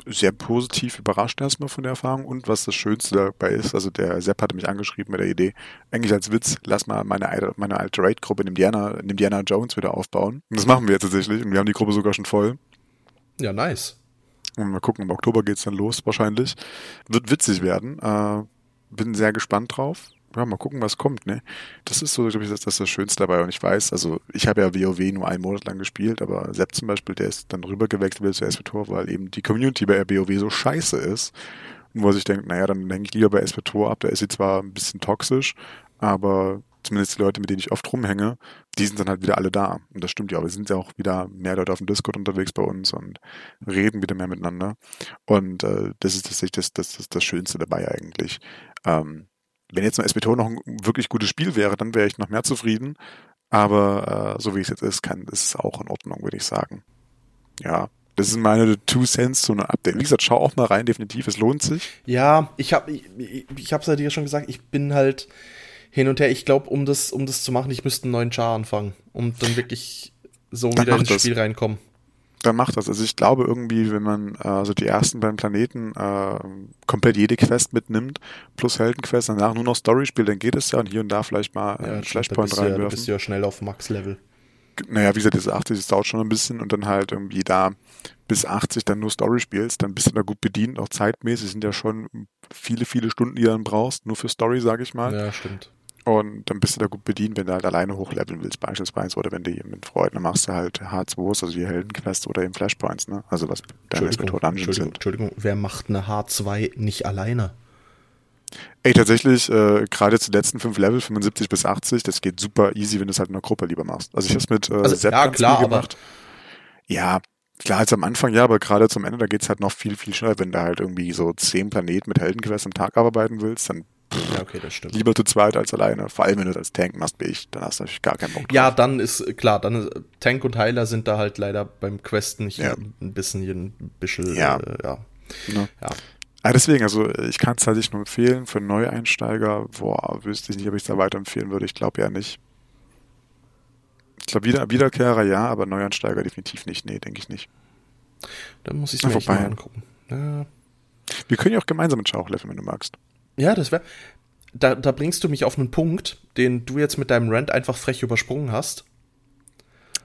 sehr positiv überrascht erstmal von der Erfahrung und was das Schönste dabei ist, also der Sepp hatte mich angeschrieben mit der Idee, eigentlich als Witz, lass mal meine, alte- meine alte Raid-Gruppe in Indiana, in Indiana Jones wieder aufbauen. Und das machen wir jetzt tatsächlich und wir haben die Gruppe sogar schon voll. Ja, nice. Und mal gucken, im Oktober geht's dann los wahrscheinlich. Wird witzig werden. Äh, bin sehr gespannt drauf. Ja, mal gucken, was kommt, ne? Das ist so, glaube ich, das, das das Schönste dabei. Und ich weiß, also ich habe ja WoW nur einen Monat lang gespielt, aber Sepp zum Beispiel, der ist dann rübergewechselt wieder zu SWTOR, weil eben die Community bei WoW so scheiße ist. Und wo er sich denkt, naja, dann hänge ich lieber bei SWTOR ab. Da ist sie zwar ein bisschen toxisch, aber zumindest die Leute, mit denen ich oft rumhänge, die sind dann halt wieder alle da. Und das stimmt ja auch. Wir sind ja auch wieder mehr Leute auf dem Discord unterwegs bei uns und reden wieder mehr miteinander. Und äh, das ist tatsächlich das, das, das, das Schönste dabei eigentlich. Ähm, wenn jetzt ein SBTO noch ein wirklich gutes Spiel wäre, dann wäre ich noch mehr zufrieden. Aber äh, so wie es jetzt ist, kann, ist es auch in Ordnung, würde ich sagen. Ja, das sind meine Two Cents zu einem Update. Wie gesagt, schau auch mal rein, definitiv, es lohnt sich. Ja, ich habe ich, ich, hab's ja dir schon gesagt, ich bin halt hin und her. Ich glaube, um das, um das zu machen, ich müsste einen neuen Char anfangen, um dann wirklich so Dann wieder ins das. Spiel reinkommen. Dann macht das. Also ich glaube irgendwie, wenn man äh, so die ersten beiden Planeten äh, komplett jede Quest mitnimmt, plus Heldenquest, danach nur noch Story spielt, dann geht es ja und hier und da vielleicht mal äh, da Flashpoint ja, da reinwerfen. bist du ja schnell auf Max-Level. naja, wie gesagt, diese 80, das dauert schon ein bisschen und dann halt irgendwie da bis 80 dann nur Story spielst, dann bist du da gut bedient, auch zeitmäßig sind ja schon viele, viele Stunden, die du dann brauchst, nur für Story, sage ich mal. Ja, stimmt. Und dann bist du da gut bedient, wenn du halt alleine hochleveln willst beispielsweise oder wenn du mit Freunden, machst du halt H2s, also die Heldenquests oder eben Flashpoints, ne? Also was deine Entschuldigung, Methode Dungeons Entschuldigung, sind. Entschuldigung, wer macht eine H2 nicht alleine? Ey, tatsächlich, äh, gerade zu letzten fünf Level, 75 bis 80, das geht super easy, wenn du es halt in einer Gruppe lieber machst. Also ich hab's mit äh, Also, Sepp ja, klar, gemacht. Ja, klar, jetzt am Anfang ja, aber gerade zum Ende, da geht's halt noch viel, viel schneller. Wenn du halt irgendwie so zehn Planeten mit Heldenquests am Tag arbeiten willst, dann Ja, okay, das stimmt. lieber zu zweit als alleine. Vor allem, wenn du als Tank machst, wie ich, dann hast du natürlich gar keinen Bock drauf. Ja, dann ist klar, dann ist, Tank und Heiler sind da halt leider beim Questen nicht Ja. ein bisschen ein bisschen Ja. Äh, ja. Ne? ja. Ah, deswegen, also ich kann es halt nicht nur empfehlen für Neueinsteiger. Boah, wüsste ich nicht, ob ich es da weiterempfehlen würde. Ich glaube ja nicht. Ich glaube, wieder, Wiederkehrer ja, aber Neueinsteiger definitiv nicht. Nee, denke ich nicht. Dann muss ich es mir mal angucken. Ja, Wir können ja auch gemeinsam mit Schauch leveln, wenn du magst. Ja das wäre. Da, da bringst du mich auf einen Punkt, den du jetzt mit deinem Rant einfach frech übersprungen hast.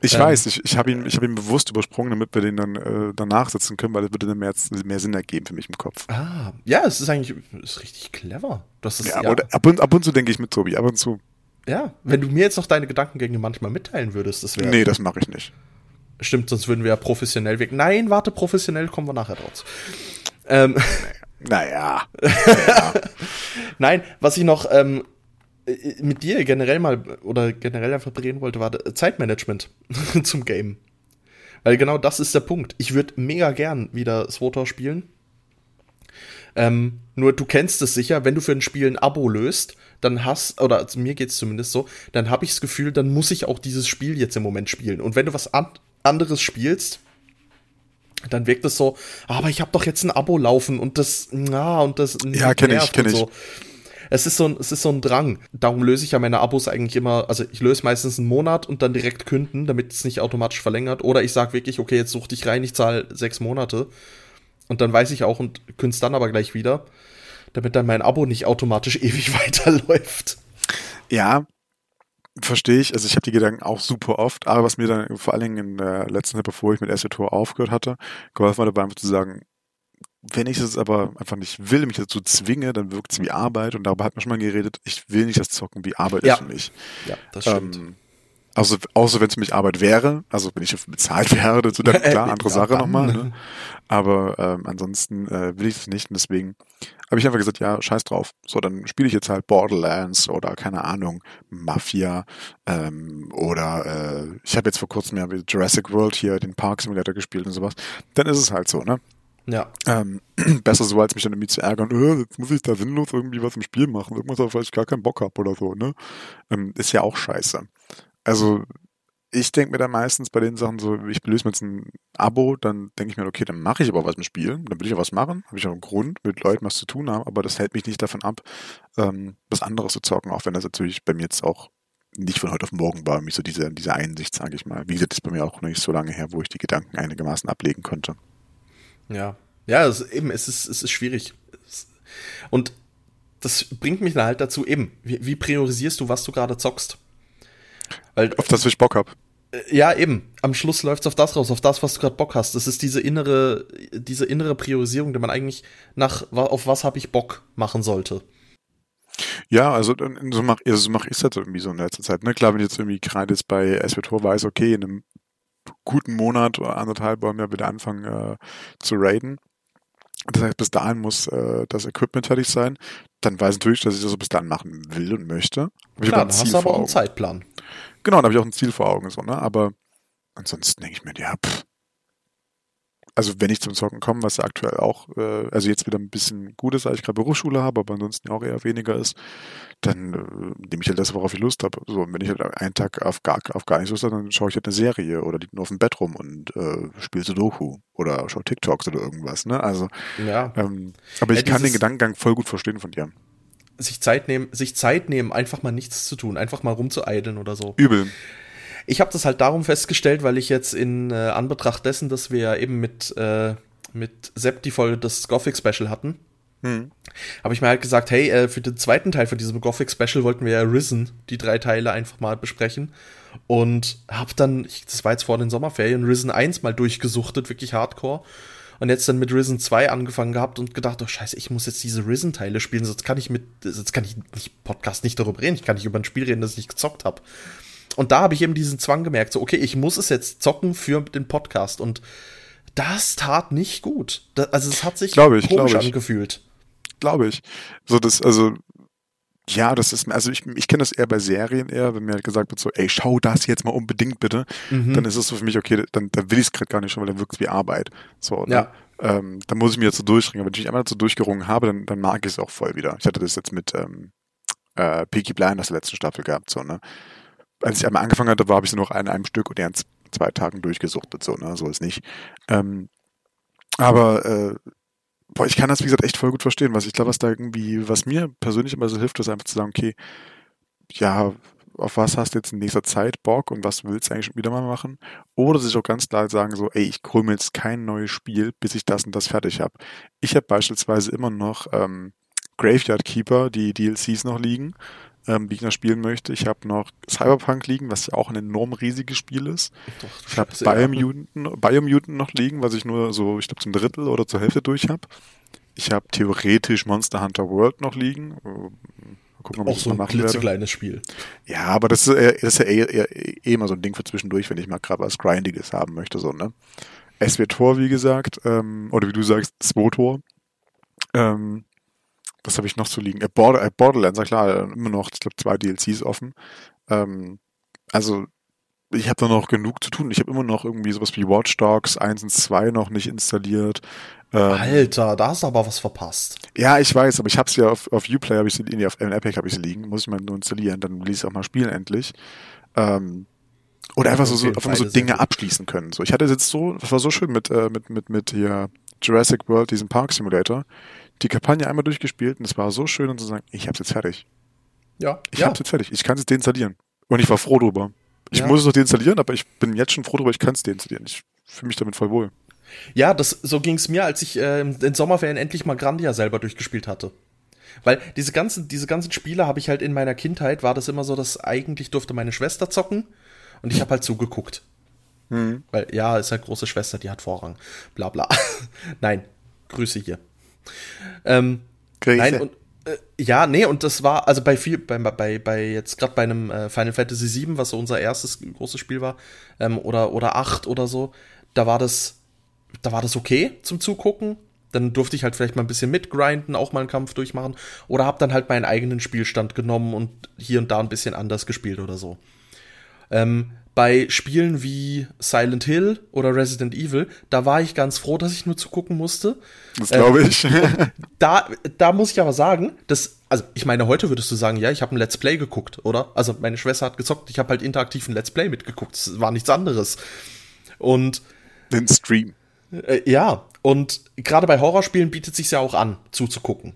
Ich Ähm. weiß, ich, ich habe ihn, ich hab ihn bewusst übersprungen, damit wir den dann äh, danach setzen können, weil das würde dann mehr, mehr Sinn ergeben für mich im Kopf. Ah, ja, es ist eigentlich ist richtig clever. Das ist, Ja, ja, aber ab und, ab und zu denke ich mit Tobi, ab und zu. ja, wenn du mir jetzt noch deine Gedankengänge manchmal mitteilen würdest, das wäre. Nee, das mache ich nicht. Stimmt, sonst würden wir ja professionell wirken. Nein, warte, professionell kommen wir nachher drauf. Ähm, Naja. <laughs> nein, was ich noch ähm, äh, mit dir generell mal oder generell einfach bereden wollte, war äh, Zeitmanagement <laughs> zum Game. Weil genau das ist der Punkt. Ich würde mega gern wieder SWOTOR spielen. Ähm, nur du kennst es sicher, wenn du für ein Spiel ein Abo löst, dann hast, oder also mir geht's zumindest so, dann habe ich das Gefühl, dann muss ich auch dieses Spiel jetzt im Moment spielen. Und wenn du was an anderes spielst, dann wirkt es so, aber ich habe doch jetzt ein Abo laufen und das, na, und das Ja, kenn ich, nervt kenn und ich. so. Es ist so ein, es ist so ein Drang. Darum löse ich ja meine Abos eigentlich immer, also ich löse meistens einen Monat und dann direkt künden, damit es nicht automatisch verlängert. Oder ich sag wirklich, okay, jetzt such dich rein, ich zahle sechs Monate. Und dann weiß ich auch und künste dann aber gleich wieder, damit dann mein Abo nicht automatisch <laughs> ewig <laughs> weiterläuft. Ja, verstehe ich. Also ich habe die Gedanken auch super oft, aber was mir dann vor allen Dingen in der letzten Zeit, bevor ich mit SWTOR aufgehört hatte, geholfen hat, war einfach zu sagen, wenn ich es aber einfach nicht will, mich dazu zwinge, dann wirkt es wie Arbeit und darüber hat man schon mal geredet, ich will nicht das Zocken wie Arbeit Ja. ist für mich. Ja, das stimmt. Ähm, also, außer wenn es für mich Arbeit wäre, also wenn ich dafür bezahlt <laughs> wäre, dazu dann <laughs> klar, andere Ja, Sache nochmal, ne? Aber ähm, ansonsten äh, will ich das nicht und deswegen habe ich einfach gesagt, ja, scheiß drauf. So, dann spiele ich jetzt halt Borderlands oder keine Ahnung, Mafia ähm, oder äh, ich habe jetzt vor kurzem ja Jurassic World hier den Park Simulator gespielt und sowas. Dann ist es halt so, ne? ja. Ähm, <clears throat> besser so, als mich dann irgendwie zu ärgern, äh, jetzt muss ich da sinnlos irgendwie was im Spiel machen, irgendwas, auf was ich gar keinen Bock hab oder so, ne? Ähm, ist ja auch scheiße. Also, ich denke mir dann meistens bei den Sachen so, ich löse mir jetzt ein Abo, dann denke ich mir, okay, dann mache ich aber was im Spiel, dann will ich ja was machen, habe ich auch einen Grund, mit Leuten was zu tun haben, aber das hält mich nicht davon ab, ähm, was anderes zu zocken, auch wenn das natürlich bei mir jetzt auch nicht von heute auf morgen war, mich so diese, diese Einsicht, sage ich mal. Wie gesagt, ist bei mir auch noch nicht so lange her, wo ich die Gedanken einigermaßen ablegen konnte. Ja. Ja, es, eben, es ist, es ist schwierig. Es- Und das bringt mich dann halt dazu, eben, wie, wie priorisierst du, was du gerade zockst? Weil, Auf das ich Bock hab. äh, ja, eben, am Schluss läuft's auf das raus, auf das, was du gerade Bock hast. Das ist diese innere, diese innere Priorisierung, die man eigentlich nach, auf was habe ich Bock machen sollte. Ja, also so mache also so mach ich es halt irgendwie so in letzter Zeit. Ne? Klar, wenn ich jetzt irgendwie gerade jetzt bei SWTOR weiß, okay, in einem guten Monat oder anderthalb wollen wir wieder anfangen äh, zu raiden. Das heißt, bis dahin muss äh, das Equipment fertig sein. Dann weiß ich natürlich, dass ich das so bis dahin machen will und möchte. Ich Klar, aber ein dann hast du aber auch einen. Zeitplan. Genau, dann habe ich auch ein Ziel vor Augen. So, ne? Aber ansonsten denke ich mir, ja, pff. Also wenn ich zum Zocken komme, was ja aktuell auch, äh, also jetzt wieder ein bisschen gut ist, da ich gerade Berufsschule habe, aber ansonsten auch eher weniger ist, dann äh, nehme ich halt das, worauf ich Lust habe. So, und wenn ich halt einen Tag auf gar, auf gar nichts Lust habe, dann schaue ich halt eine Serie oder liege nur auf dem Bett rum und äh, spiele Sudoku oder schaue TikToks oder irgendwas. Ne? Also, Ja. ähm, aber ich Ja, kann den Gedankengang voll gut verstehen von dir. Sich Zeit nehmen, sich Zeit nehmen, einfach mal nichts zu tun, einfach mal rumzueideln oder so. Übel. Ich habe das halt darum festgestellt, weil ich jetzt in äh, Anbetracht dessen, dass wir eben mit, äh, mit Sepp die Folge des Gothic Special hatten, Hm. habe ich mir halt gesagt, hey, äh, für den zweiten Teil von diesem Gothic Special wollten wir ja Risen, die drei Teile einfach mal besprechen. Und hab dann, ich, das war jetzt vor den Sommerferien, Risen 1 mal durchgesuchtet, wirklich hardcore. Und jetzt dann mit Risen 2 angefangen gehabt und gedacht, oh scheiße, ich muss jetzt diese Risen-Teile spielen, sonst kann ich mit, sonst kann ich nicht Podcast nicht darüber reden, ich kann nicht über ein Spiel reden, das ich nicht gezockt habe. Und da habe ich eben diesen Zwang gemerkt, so, okay, ich muss es jetzt zocken für den Podcast. Und das tat nicht gut. Da, also es hat sich Glaube ich, komisch glaube ich. angefühlt. glaube ich. So das, also ja, das ist, also ich, ich kenne das eher bei Serien eher, wenn mir halt gesagt wird so, ey, schau das jetzt mal unbedingt bitte, Mhm. dann ist es so für mich, okay, dann, dann will ich es gerade gar nicht schon, weil dann wirkt es wie Arbeit. So, ne? Ja. Ähm, dann muss ich mir jetzt so durchringen. Wenn ich mich einmal dazu durchgerungen habe, dann, dann mag ich es auch voll wieder. Ich hatte das jetzt mit ähm, äh, Peaky Blinders der letzten Staffel gehabt, so, ne? Als ich einmal angefangen hatte, war habe ich sie noch in einem Stück und die in zwei Tagen durchgesuchtet, so, ne? So ist nicht. Ähm, aber äh, boah, ich kann das, wie gesagt, echt voll gut verstehen. Was ich glaube, was da irgendwie, was mir persönlich immer so hilft, ist einfach zu sagen, okay, ja, auf was hast du jetzt in nächster Zeit Bock und was willst du eigentlich schon wieder mal machen? Oder sich auch ganz klar sagen so, ey, ich mir jetzt kein neues Spiel, bis ich das und das fertig habe. Ich habe beispielsweise immer noch ähm, Graveyard Keeper, die DLCs noch liegen, ähm, die ich noch spielen möchte. Ich habe noch Cyberpunk liegen, was ja auch ein enorm riesiges Spiel ist. Doch, Ich habe. Biomutant, Biomutant noch liegen, was ich nur so, ich glaube, zum Drittel oder zur Hälfte durch habe. Ich habe theoretisch Monster Hunter World noch liegen. Äh, Mal gucken, ob ich Auch das so ein klitzekleines Spiel. Ja, aber das ist, das ist ja eh, eher, eh immer so ein Ding für zwischendurch, wenn ich mal gerade was Grindiges haben möchte, so, ne? SW-Tor, wie gesagt, ähm, oder wie du sagst, SWO-Tor. Ähm, was habe ich noch zu liegen? Äh, Border, äh, Borderlands, ja klar, immer noch, ich glaube, zwei DLCs offen. Ähm, also, ich habe da noch genug zu tun. Ich habe immer noch irgendwie sowas wie Watch Dogs 1 und 2 noch nicht installiert. Ähm, Alter, da hast du aber was verpasst. ja, ich weiß, aber ich hab's ja auf, auf Uplay, habe ich sie, nee, auf Epic habe ich sie liegen, muss ich mal nur installieren, dann will ich es auch mal spielen endlich. Ähm, oder einfach so, so, einfach so Dinge abschließen können. So, ich hatte jetzt so, das war so schön mit, äh, mit, mit, mit hier Jurassic World, diesem Park Simulator, die Kampagne einmal durchgespielt und es war so schön, und zu sagen, ich hab's jetzt fertig. Ja, Ich ja. hab's jetzt fertig. Ich kann es deinstallieren. Und ich war froh drüber. Ich Ja. muss es noch deinstallieren, aber ich bin jetzt schon froh drüber, ich kann es deinstallieren. Ich fühle mich damit voll wohl. Ja, das, so ging's mir, als ich äh, in den Sommerferien endlich mal Grandia selber durchgespielt hatte. Weil diese ganzen, diese ganzen Spiele habe ich halt in meiner Kindheit, war das immer so, dass eigentlich durfte meine Schwester zocken und ich habe halt zugeguckt. Mhm. Weil, ja, ist halt große Schwester, die hat Vorrang. Bla bla. <laughs> Nein. Grüße hier. Ähm, Grüße. Nein, und äh, ja, nee, und das war, also bei viel, bei, bei, bei jetzt gerade bei einem äh, Final Fantasy VII, was so unser erstes großes Spiel war, ähm, oder, oder 8 oder so, da war das, da war das okay zum Zugucken. Dann durfte ich halt vielleicht mal ein bisschen mitgrinden, auch mal einen Kampf durchmachen. Oder hab dann halt meinen eigenen Spielstand genommen und hier und da ein bisschen anders gespielt oder so. Ähm, bei Spielen wie Silent Hill oder Resident Evil, da war ich ganz froh, dass ich nur zugucken musste. Das glaube ich. Ähm, <laughs> da, da muss ich aber sagen, dass, also ich meine, heute würdest du sagen, ja, ich habe ein Let's Play geguckt, oder? Also meine Schwester hat gezockt, ich habe halt interaktiv ein Let's Play mitgeguckt. Das war nichts anderes. Und den Stream. Äh, ja, und gerade bei Horrorspielen bietet sich ja auch an, zuzugucken.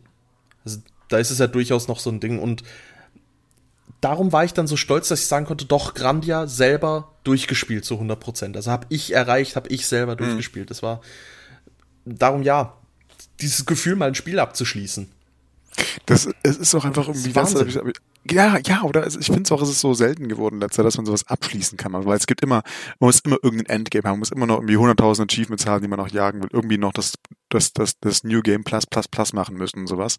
Also, da ist es ja durchaus noch so ein Ding. Und darum war ich dann so stolz, dass ich sagen konnte, doch, Grandia selber durchgespielt zu 100 Prozent. Also habe ich erreicht, habe ich selber mhm. durchgespielt. Das war darum, ja, dieses Gefühl, mal ein Spiel abzuschließen. Das es ist auch einfach irgendwie das ganz, ja, ja, oder ich finde es auch, es ist so selten geworden letzter, dass man sowas abschließen kann. Weil es gibt immer, man muss immer irgendein Endgame haben, man muss immer noch irgendwie 100.000 Achievements haben, die man noch jagen will, irgendwie noch das, das, das, das New Game Plus Plus Plus machen müssen und sowas.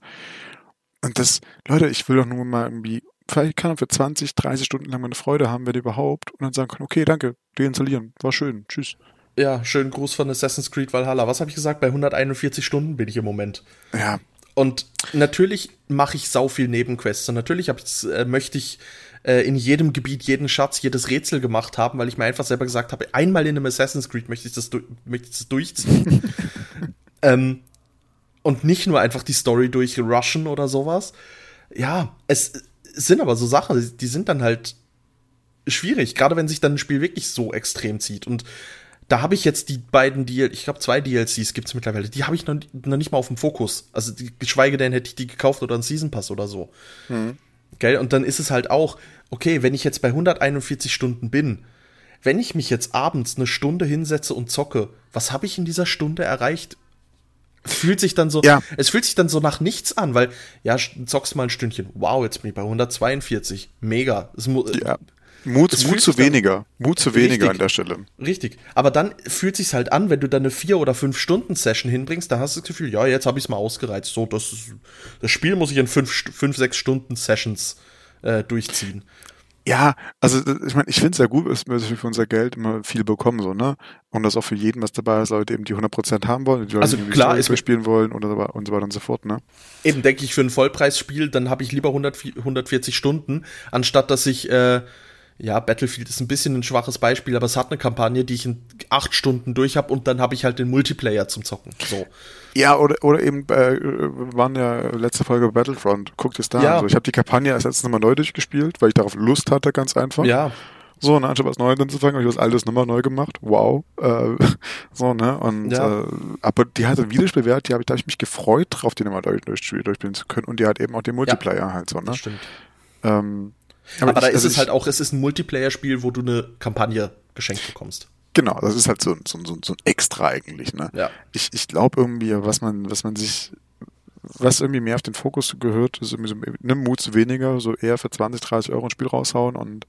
Und das, Leute, ich will doch nur mal irgendwie vielleicht kann er für 20, 30 Stunden lang eine Freude haben, wenn überhaupt, und dann sagen können, okay, danke, deinstallieren, war schön, tschüss. Ja, schönen Gruß von Assassin's Creed Valhalla. Was habe ich gesagt? Bei 141 Stunden bin ich im Moment. Ja. Und natürlich mache ich sau viel Nebenquests. Und natürlich äh, möchte ich äh, in jedem Gebiet jeden Schatz, jedes Rätsel gemacht haben, weil ich mir einfach selber gesagt habe, einmal in einem Assassin's Creed möchte ich das, möchte ich das durchziehen. <laughs> ähm, und nicht nur einfach die Story durchrushen oder sowas. Ja, es, sind aber so Sachen, die sind dann halt schwierig, gerade wenn sich dann ein Spiel wirklich so extrem zieht. Und da habe ich jetzt die beiden DLCs, ich glaube zwei DLCs gibt es mittlerweile, die habe ich noch, noch, nicht mal auf dem Fokus. Also die, geschweige denn hätte ich die gekauft oder einen Season Pass oder so. Mhm. Gell? Und dann ist es halt auch, okay, wenn ich jetzt bei 141 Stunden bin, wenn ich mich jetzt abends eine Stunde hinsetze und zocke, was habe ich in dieser Stunde erreicht? Fühlt sich dann so, ja. es fühlt sich dann so nach nichts an, weil, ja, zockst mal ein Stündchen. Wow, jetzt bin ich bei 142. Mega. Es ja. Mut, Mut zu weniger. Mut zu weniger richtig, an der Stelle. Richtig. Aber dann fühlt sich's halt an, wenn du dann eine vier oder fünf Stunden Session hinbringst, dann hast du das Gefühl, ja, jetzt habe ich's mal ausgereizt. So, das, das Spiel muss ich in fünf, fünf sechs Stunden Sessions äh, durchziehen. Ja, also ich meine, ich finde es ja gut, dass wir für unser Geld immer viel bekommen, so, ne? Und das auch für jeden was dabei ist, Leute eben die 100% haben wollen, die Leute, also, die klar, ist spielen wollen und so, und so weiter und so fort, ne? Eben denke ich, für ein Vollpreisspiel, dann habe ich lieber 100, 140 Stunden, anstatt dass ich äh, ja, Battlefield ist ein bisschen ein schwaches Beispiel, aber es hat eine Kampagne, die ich in acht Stunden durch habe und dann habe ich halt den Multiplayer zum Zocken. So. Ja, oder, oder eben, äh, waren ja letzte Folge Battlefront. Guckt es da ja. an. So, ich habe die Kampagne erst letztes nochmal neu durchgespielt, weil ich darauf Lust hatte, ganz einfach. Ja. So, ne, anstatt was Neues anzufangen, habe ich was Altes nochmal neu gemacht. Wow. Äh, <laughs> so, ne? Und ja. äh, aber die hat einen Wiederspielwert, die habe ich, da habe ich mich gefreut drauf, die nochmal durch, durchspielen zu können. Und die hat eben auch den Multiplayer ja, halt so, ne? Das stimmt. Ähm, aber, aber ich, da ist also es halt auch, es ist ein Multiplayer-Spiel, wo du eine Kampagne geschenkt bekommst. Genau, das ist halt so, so, so, so ein Extra eigentlich. Ne? Ja. Ich, ich glaube irgendwie, was man, was man sich, was irgendwie mehr auf den Fokus gehört, ist irgendwie so, nimm Mut weniger, so eher für 20, 30 Euro ein Spiel raushauen und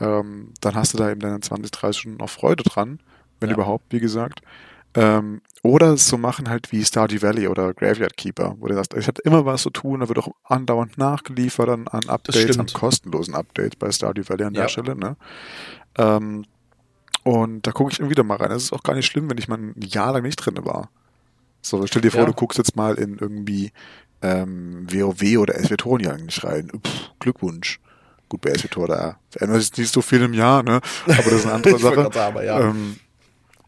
ähm, dann hast du da eben deine 20, 30 Stunden noch Freude dran, wenn ja. überhaupt, wie gesagt. Ähm, oder so machen halt wie Stardew Valley oder Graveyard Keeper, wo du sagst, ich hatte immer was zu tun, da wird auch andauernd nachgeliefert an, an Updates, an kostenlosen Updates bei Stardew Valley an der Stelle. Ne? Ähm, und da gucke ich immer wieder mal rein. Es ist auch gar nicht schlimm, wenn ich mal ein Jahr lang nicht drin war. So, stell dir vor, ja. du guckst jetzt mal in irgendwie ähm, WoW oder SWTOR nicht rein. Pff, Glückwunsch. Gut, bei SWTOR, da ändert sich nicht so viel im Jahr, ne? Aber das ist eine andere <laughs> Sache. Sagen, ja. Ähm,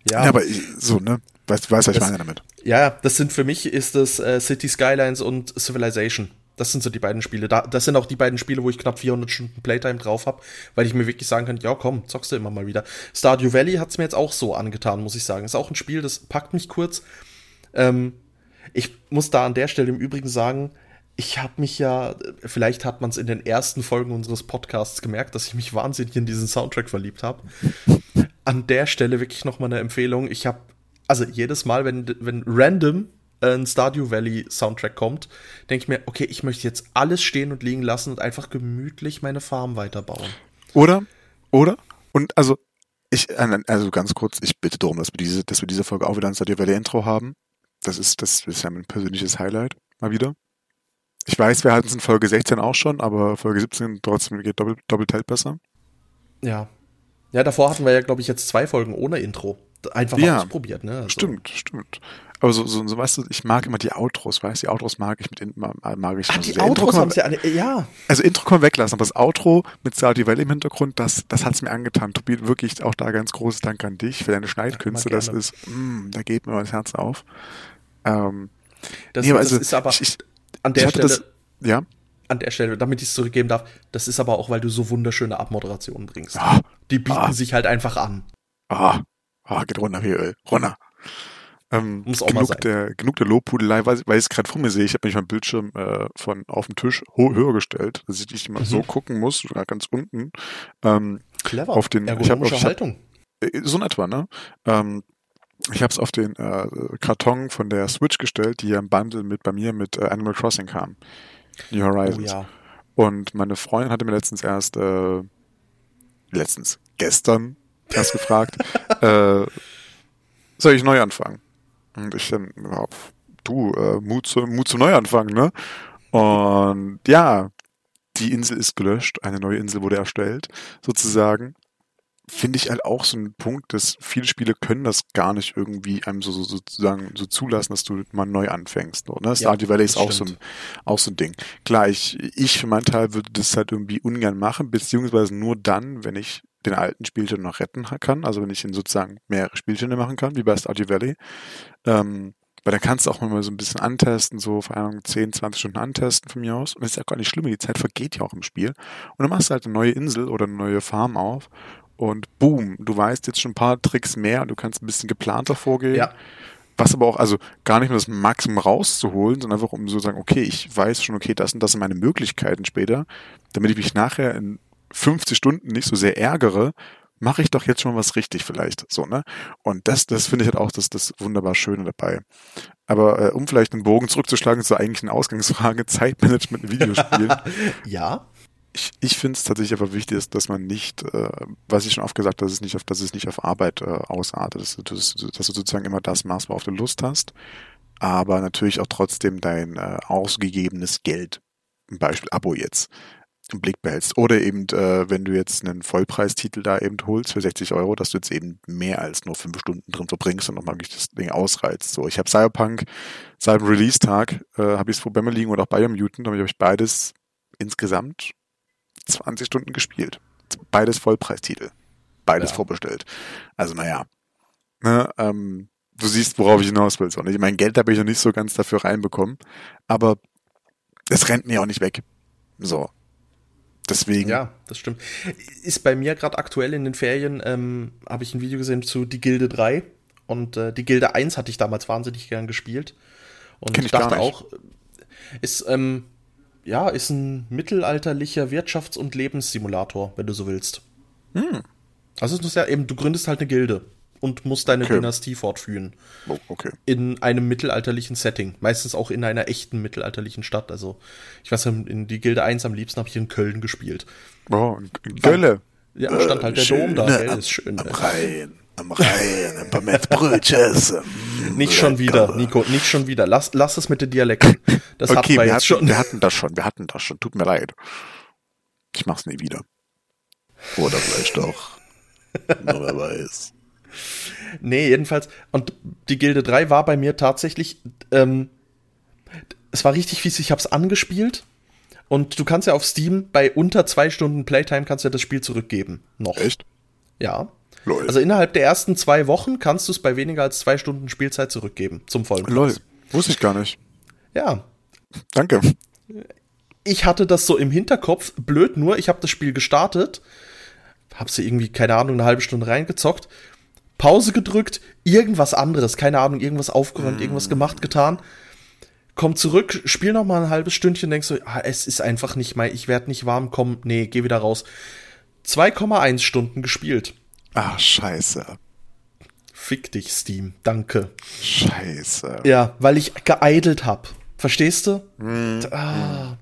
ja. ja. aber ich, so, ne? Weißt, weißt was ich meine damit? Ja, das sind für mich ist das äh, City Skylines und Civilization. Das sind so die beiden Spiele. Da, das sind auch die beiden Spiele, wo ich knapp 400 Stunden Playtime drauf habe, weil ich mir wirklich sagen kann, ja komm, zockst du immer mal wieder. Stardew Valley hat's mir jetzt auch so angetan, muss ich sagen. Ist auch ein Spiel, das packt mich kurz. Ähm, ich muss da an der Stelle im Übrigen sagen, ich habe mich ja, vielleicht hat man es in den ersten Folgen unseres Podcasts gemerkt, dass ich mich wahnsinnig in diesen Soundtrack verliebt habe. An der Stelle wirklich noch mal eine Empfehlung. Ich habe also jedes Mal, wenn, wenn random ein Stardew Valley Soundtrack kommt, denke ich mir, okay, ich möchte jetzt alles stehen und liegen lassen und einfach gemütlich meine Farm weiterbauen. Oder? Oder? Und also, ich, also ganz kurz, ich bitte darum, dass wir diese, dass wir diese Folge auch wieder ein Stardew Valley Intro haben. Das ist, das ist ja mein persönliches Highlight. Mal wieder. Ich weiß, wir hatten es in Folge 16 auch schon, aber Folge 17 trotzdem geht doppelt, doppelt halt besser. Ja. Ja, davor hatten wir ja, glaube ich, jetzt zwei Folgen ohne Intro. Einfach mal Ja. ausprobiert, ne? Also, Stimmt, stimmt. Aber so, so, so, weißt du, ich mag immer die Outros, weißt du, die Outros mag ich mit, mag ich. Ah, also die Outros haben sie alle. Ja. Also Intro kann man weglassen, aber das Outro mit Stardew Valley im Hintergrund, das, das hat's mir angetan. Tobi, wirklich auch da ganz großes Dank an dich für deine Schneidkünste. Das ist, mm, da geht mir das Herz auf. Ähm, Das, nee, aber das also, ist aber ich, an der Stelle. das, ja, an der Stelle, damit ich es zurückgeben darf, das ist aber auch, weil du so wunderschöne Abmoderationen bringst. ah, Die bieten Ah. sich halt einfach an. ah, ah, geht runter wie Öl, runter. Ähm, Muss auch mal genug, sein. der, genug der Lobhudelei, weil, weil ich es gerade vor mir sehe. Ich habe mich meinen Bildschirm äh, von auf dem Tisch höher gestellt, dass ich nicht immer Mhm. so gucken muss, sogar ganz unten. Ähm, Clever. Auf den- ich hab- ich hab- Haltung. Äh, So in etwa, ne? Ähm, ich habe es auf den äh, Karton von der Switch gestellt, die ja im Bundle mit bei mir mit äh, Animal Crossing kam. New Oh Horizons. ja. Und meine Freundin hatte mir letztens erst, äh, letztens, gestern erst gefragt, <laughs> äh, soll ich neu anfangen? Und ich dann, ja, du, äh, Mut, zu, Mut zum Neuanfang, ne? Und ja, die Insel ist gelöscht, eine neue Insel wurde erstellt, sozusagen. Finde ich halt auch so ein Punkt, dass viele Spiele können das gar nicht irgendwie einem so, so sozusagen so zulassen, dass du mal neu anfängst. So, ne? Stardew Valley ist auch so, ein, auch so ein Ding. Klar, ich, ich für meinen Teil würde das halt irgendwie ungern machen, beziehungsweise nur dann, wenn ich den alten Spielstand noch retten kann, also wenn ich ihn sozusagen mehrere Spielstände machen kann, wie bei Stardew Valley. Ähm, weil da kannst du auch mal so ein bisschen antesten, so vor allem 10, 20 Stunden antesten von mir aus. Und das ist ja gar nicht schlimm, die Zeit vergeht ja auch im Spiel. Und dann machst du halt eine neue Insel oder eine neue Farm auf und boom, du weißt jetzt schon ein paar Tricks mehr und du kannst ein bisschen geplanter vorgehen. Ja. Was aber auch, also gar nicht nur das Maximum rauszuholen, sondern einfach um so zu sagen, okay, ich weiß schon, okay, das und das sind meine Möglichkeiten später, damit ich mich nachher in 50 Stunden nicht so sehr ärgere, mache ich doch jetzt schon was richtig vielleicht, so, ne? Und das, das finde ich halt auch das, das wunderbar Schöne dabei. Aber äh, um vielleicht einen Bogen zurückzuschlagen zur eigentlichen Ausgangsfrage, <laughs> Zeitmanagement in Videospielen. <laughs> Ja. Ich, ich finde es tatsächlich aber wichtig, ist, dass man nicht, äh, was ich schon oft gesagt habe, dass es nicht auf, dass es nicht auf Arbeit äh, ausartet, dass du, dass, du- sozusagen immer das machst, worauf du Lust hast, aber natürlich auch trotzdem dein äh, ausgegebenes Geld, ein Beispiel Abo jetzt, im Blick behältst. Oder eben, äh, wenn du jetzt einen Vollpreistitel da eben holst für 60 Euro, dass du jetzt eben mehr als nur fünf Stunden drin verbringst und nochmal das Ding ausreizt. So, ich habe Cyberpunk seit dem Release-Tag, äh, habe ich es vor bei mir liegen oder auch Biomutant, ich habe beides insgesamt 20 Stunden gespielt. Beides Vollpreistitel. Beides Ja. vorbestellt. Also naja. Ne, ähm, du siehst, worauf ich hinaus will. So, ne? Mein Geld habe ich noch nicht so ganz dafür reinbekommen. Aber es rennt mir auch nicht weg. So. Deswegen. Ja, das stimmt. Ist bei mir gerade aktuell in den Ferien, ähm, habe ich ein Video gesehen zu Die Gilde 3. Und äh, die Gilde 1 hatte ich damals wahnsinnig gern gespielt. Und Kenn ich dachte auch, ist, ähm, ja, ist ein mittelalterlicher Wirtschafts- und Lebenssimulator, wenn du so willst. Hm. Also es ist ja eben, du gründest halt eine Gilde und musst deine Okay. Dynastie fortführen. Oh, okay. In einem mittelalterlichen Setting. Meistens auch in einer echten mittelalterlichen Stadt. Also, ich weiß, in die Gilde 1 am liebsten habe ich in Köln gespielt. Oh, in Gölle. Ja, stand halt der Dom da, gell? Ist schön. am ne? Rhein. Am Rhein. Ein paar Mettbrötchen essen. <laughs> Nicht schon wieder, Nico, nicht schon wieder. Lass, lass es mit den Dialekten. Das hatten Okay, wir wir, jetzt hatten, schon. wir hatten das schon, wir hatten das schon. Tut mir leid. Ich mach's nie wieder. Oder vielleicht doch. Nur wer weiß. Nee, jedenfalls. Und die Gilde 3 war bei mir tatsächlich, ähm, es war richtig fies, ich hab's angespielt. Und du kannst ja auf Steam bei unter zwei Stunden Playtime kannst du ja das Spiel zurückgeben. Noch. Echt? Ja. Lol. Also innerhalb der ersten zwei Wochen kannst du es bei weniger als zwei Stunden Spielzeit zurückgeben. Zum vollen Preis. Lol. Wusste ich gar nicht. Ja. Danke. ich hatte das so im Hinterkopf, blöd nur, ich habe das Spiel gestartet, habe sie irgendwie, keine Ahnung, eine halbe Stunde reingezockt, Pause gedrückt, irgendwas anderes, keine Ahnung, irgendwas aufgeräumt, irgendwas gemacht, getan, komm zurück, spiel noch mal ein halbes Stündchen, denkst so, ah, es ist einfach nicht mal, ich werde nicht warm, komm, nee, geh wieder raus. 2,1 Stunden gespielt. Ach, scheiße. Fick dich, Steam, danke. Scheiße. Ja, weil ich geeidelt hab. Verstehst du? Ah,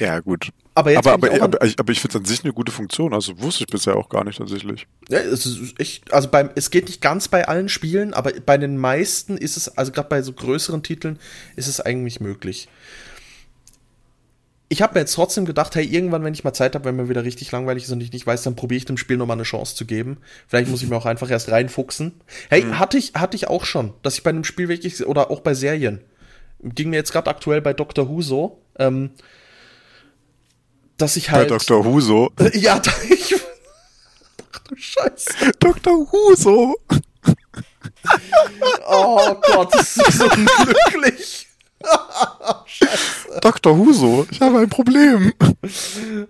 Ja, gut. Aber jetzt aber, bin ich aber, aber, ich, aber ich finde es an sich eine gute Funktion. Also wusste ich bisher auch gar nicht tatsächlich. Ja, es ist echt, also beim, es geht nicht ganz bei allen Spielen, aber bei den meisten ist es, also gerade bei so größeren Titeln, ist es eigentlich möglich. Ich habe mir jetzt trotzdem gedacht, hey, irgendwann, wenn ich mal Zeit habe, wenn mir wieder richtig langweilig ist und ich nicht weiß, dann probiere ich dem Spiel nochmal eine Chance zu geben. Vielleicht muss ich mir auch einfach erst reinfuchsen. Hey, hatte ich, hatte ich auch schon, dass ich bei einem Spiel wirklich, oder auch bei Serien, ging mir jetzt gerade aktuell bei Doctor Who so, ähm, dass ich Bei halt. Dr. Huso. <laughs> Ja, da, ich. <laughs> Ach du Scheiße. Dr. Huso. Oh Gott, das ist so unglücklich. <laughs> Dr. Huso. Ich habe ein Problem.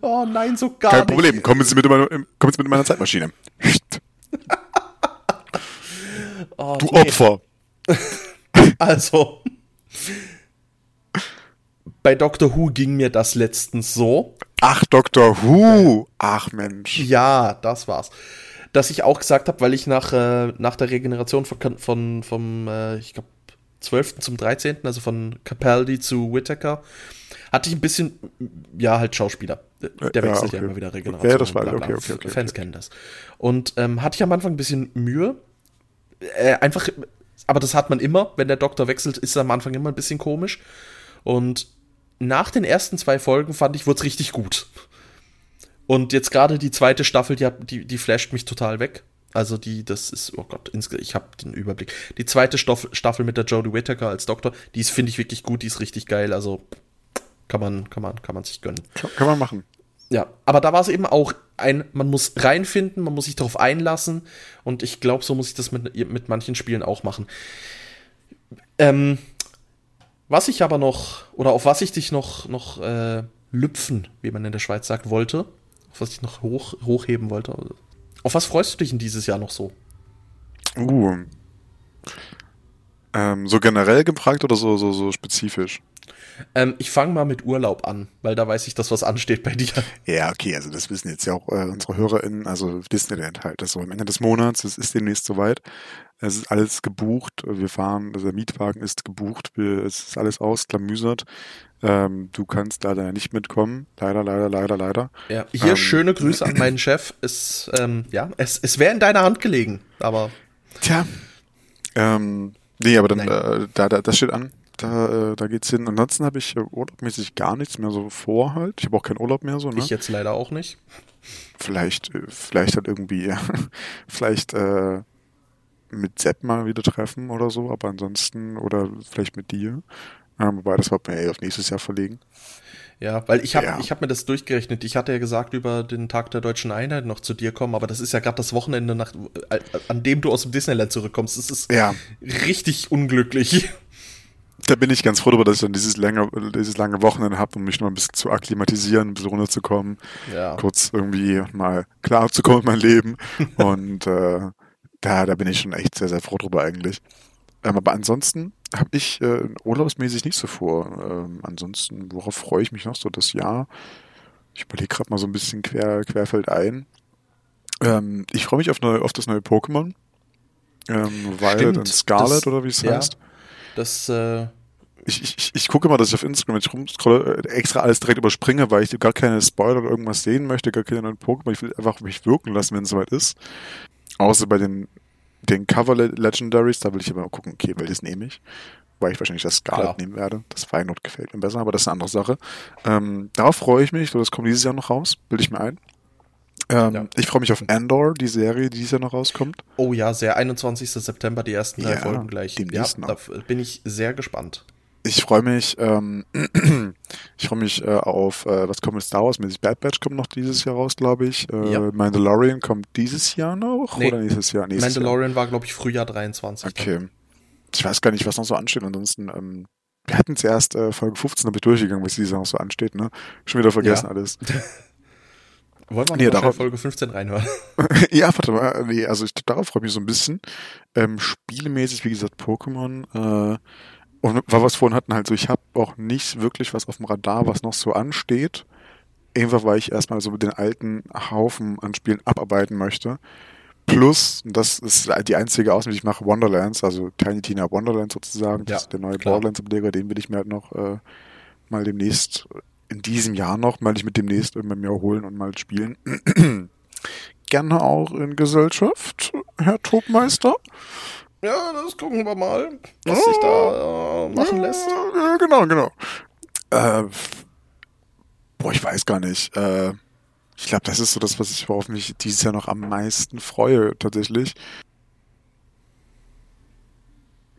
Oh nein, so gar Kein nicht. Problem. Kommen Sie mit, in meine, kommen Sie mit in meiner Zeitmaschine. <laughs> Oh, Du nee. Opfer. <laughs> Also. Bei Doctor Who ging mir das letztens so. Ach, Dr. Who. Ach, Mensch. Ja, das war's. Dass ich auch gesagt habe, weil ich nach, äh, nach der Regeneration von, von vom, äh, ich glaube, 12. zum 13., also von Capaldi zu Whittaker, hatte ich ein bisschen, ja, halt Schauspieler. Der Ja, wechselt ja, okay. immer wieder Regeneration. Ja, das war- bla, bla. okay, okay, okay, Fans okay. kennen das. Und ähm, hatte ich am Anfang ein bisschen Mühe. Äh, einfach, aber das hat man immer, wenn der Doktor wechselt, ist es am Anfang immer ein bisschen komisch. Und nach den ersten zwei Folgen fand ich, wurde es richtig gut. Und jetzt gerade die zweite Staffel, die, die, die flasht mich total weg. Also die, das ist, oh Gott, ich habe den Überblick. Die zweite Stoff, Staffel mit der Jodie Whittaker als Doktor, die ist, finde ich, wirklich gut, die ist richtig geil. Also kann man, kann man, kann man sich gönnen. Kann, kann man machen. Ja, aber da war es eben auch ein, man muss reinfinden, man muss sich darauf einlassen und ich glaube, so muss ich das mit, mit manchen Spielen auch machen. Ähm, was ich aber noch, oder auf was ich dich noch, noch äh, lüpfen, wie man in der Schweiz sagt, wollte, auf was ich noch hoch, hochheben wollte. Auf was freust du dich in dieses Jahr noch so? Uh. Ähm, so generell gefragt oder so, so, so spezifisch? Ähm, ich fange mal mit Urlaub an, weil da weiß ich, dass was ansteht bei dir. Ja, okay, also das wissen jetzt ja auch äh, unsere HörerInnen, also Disneyland halt, das so am Ende des Monats, es ist demnächst soweit. Es ist alles gebucht, wir fahren, also der Mietwagen ist gebucht, wir, es ist alles ausklamüsert. Ähm, du kannst leider nicht mitkommen, leider, leider, leider, leider. Ja, hier Ähm. schöne Grüße an meinen <clears throat> Chef. Es, ähm, ja, es, es wäre in deiner Hand gelegen, aber Tja. Ähm, nee, aber dann, äh, da, da, das steht an. Da, äh, da geht's hin. Ansonsten habe ich äh, urlaubmäßig gar nichts mehr so vor halt. Ich habe auch keinen Urlaub mehr so, ne? ich jetzt leider auch nicht. vielleicht, äh, vielleicht halt irgendwie, <laughs> vielleicht äh, mit Sepp mal wieder treffen oder so, aber ansonsten, oder vielleicht mit dir. Ähm, wobei, das wollten wir ja auf nächstes Jahr verlegen. Ja, weil ich habe Ja. ich hab mir das durchgerechnet. Ich hatte ja gesagt, über den Tag der deutschen Einheit noch zu dir kommen, aber das ist ja gerade das Wochenende, nach, äh, an dem du aus dem Disneyland zurückkommst. Das ist Ja, richtig unglücklich. Da bin ich ganz froh darüber, dass ich dann dieses lange, dieses lange Wochenende habe, um mich noch ein bisschen zu akklimatisieren, ein bisschen runterzukommen, Ja. kurz irgendwie mal klar zu kommen mit meinem Leben. <laughs> Und äh, da, da bin ich schon echt sehr, sehr froh drüber eigentlich. Ähm, aber ansonsten habe ich äh, urlaubsmäßig nicht so vor. Ähm, ansonsten, worauf freue ich mich noch so das Jahr? Ich überlege gerade mal so ein bisschen quer, querfeldein. Ähm, ich freue mich auf, neue, auf das neue Pokémon. Ähm, Violet Stimmt, und Scarlet das- oder wie es ja. heißt. Das, äh, Ich, ich, ich- gucke immer, dass ich auf Instagram, wenn ich rumscrolle, äh, extra alles direkt überspringe, weil ich gar keine Spoiler oder irgendwas sehen möchte, gar keine neuen Pokémon. Ich will einfach mich wirken lassen, wenn es soweit ist. Außer bei den, den Cover Le- Legendaries, da will ich aber mal gucken, okay, welches nehme ich. Weil ich wahrscheinlich das Scarlet Klar. nehmen werde. Das Feyenoord gefällt mir besser, aber das ist eine andere Sache. Ähm, darauf freue ich mich, so, das kommt dieses Jahr noch raus, bilde ich mir ein. Ähm, Ja. Ich freue mich auf Andor, die Serie, die dieses Jahr noch rauskommt. oh ja, sehr 21. September, die ersten drei Ja, Folgen gleich. Ja, da bin ich sehr gespannt. Ich freue mich, ähm, <clears throat> ich freue mich äh, auf, äh, was kommt mit Star Wars mäßig? Bad Batch kommt noch dieses Jahr raus, glaube ich. Äh, Ja. Mandalorian kommt dieses Jahr noch Nee. oder nächstes Jahr? Nächstes Mandalorian war, glaube ich, Frühjahr 23. Jahr. Okay. Ich weiß gar nicht, was noch so ansteht. Ansonsten, ähm, wir hatten zuerst äh, Folge 15, habe ich durchgegangen, was dieses Jahr noch so ansteht, ne? Schon wieder vergessen Ja. alles. <laughs> Wollen wir Nee, darauf- Folge 15 reinhören? <laughs> <laughs> ja, warte mal, nee, also ich, darauf freue ich mich so ein bisschen. Ähm, spielemäßig, wie gesagt, Pokémon. Äh, und weil wir es vorhin hatten, halt so, ich habe auch nicht wirklich was auf dem Radar, was noch so ansteht. Einfach weil ich erstmal so den alten Haufen an Spielen abarbeiten möchte. Plus, und das ist die einzige Ausnahme, die ich mache, Wonderlands, also Tiny Tina Wonderlands sozusagen. Ja, das ist der neue. Borderlands-Ableger, den will ich mir halt noch äh, mal demnächst in diesem Jahr noch, mal ich mit demnächst irgendwann mir holen und mal spielen. <clears throat> Gerne auch in Gesellschaft, Herr Tobmeister. Ja, das gucken wir mal, was sich da äh, machen lässt. Ja, genau, genau. Äh, boah, ich weiß gar nicht. Äh, ich glaube, das ist so das, was ich worauf mich dieses Jahr noch am meisten freue, tatsächlich.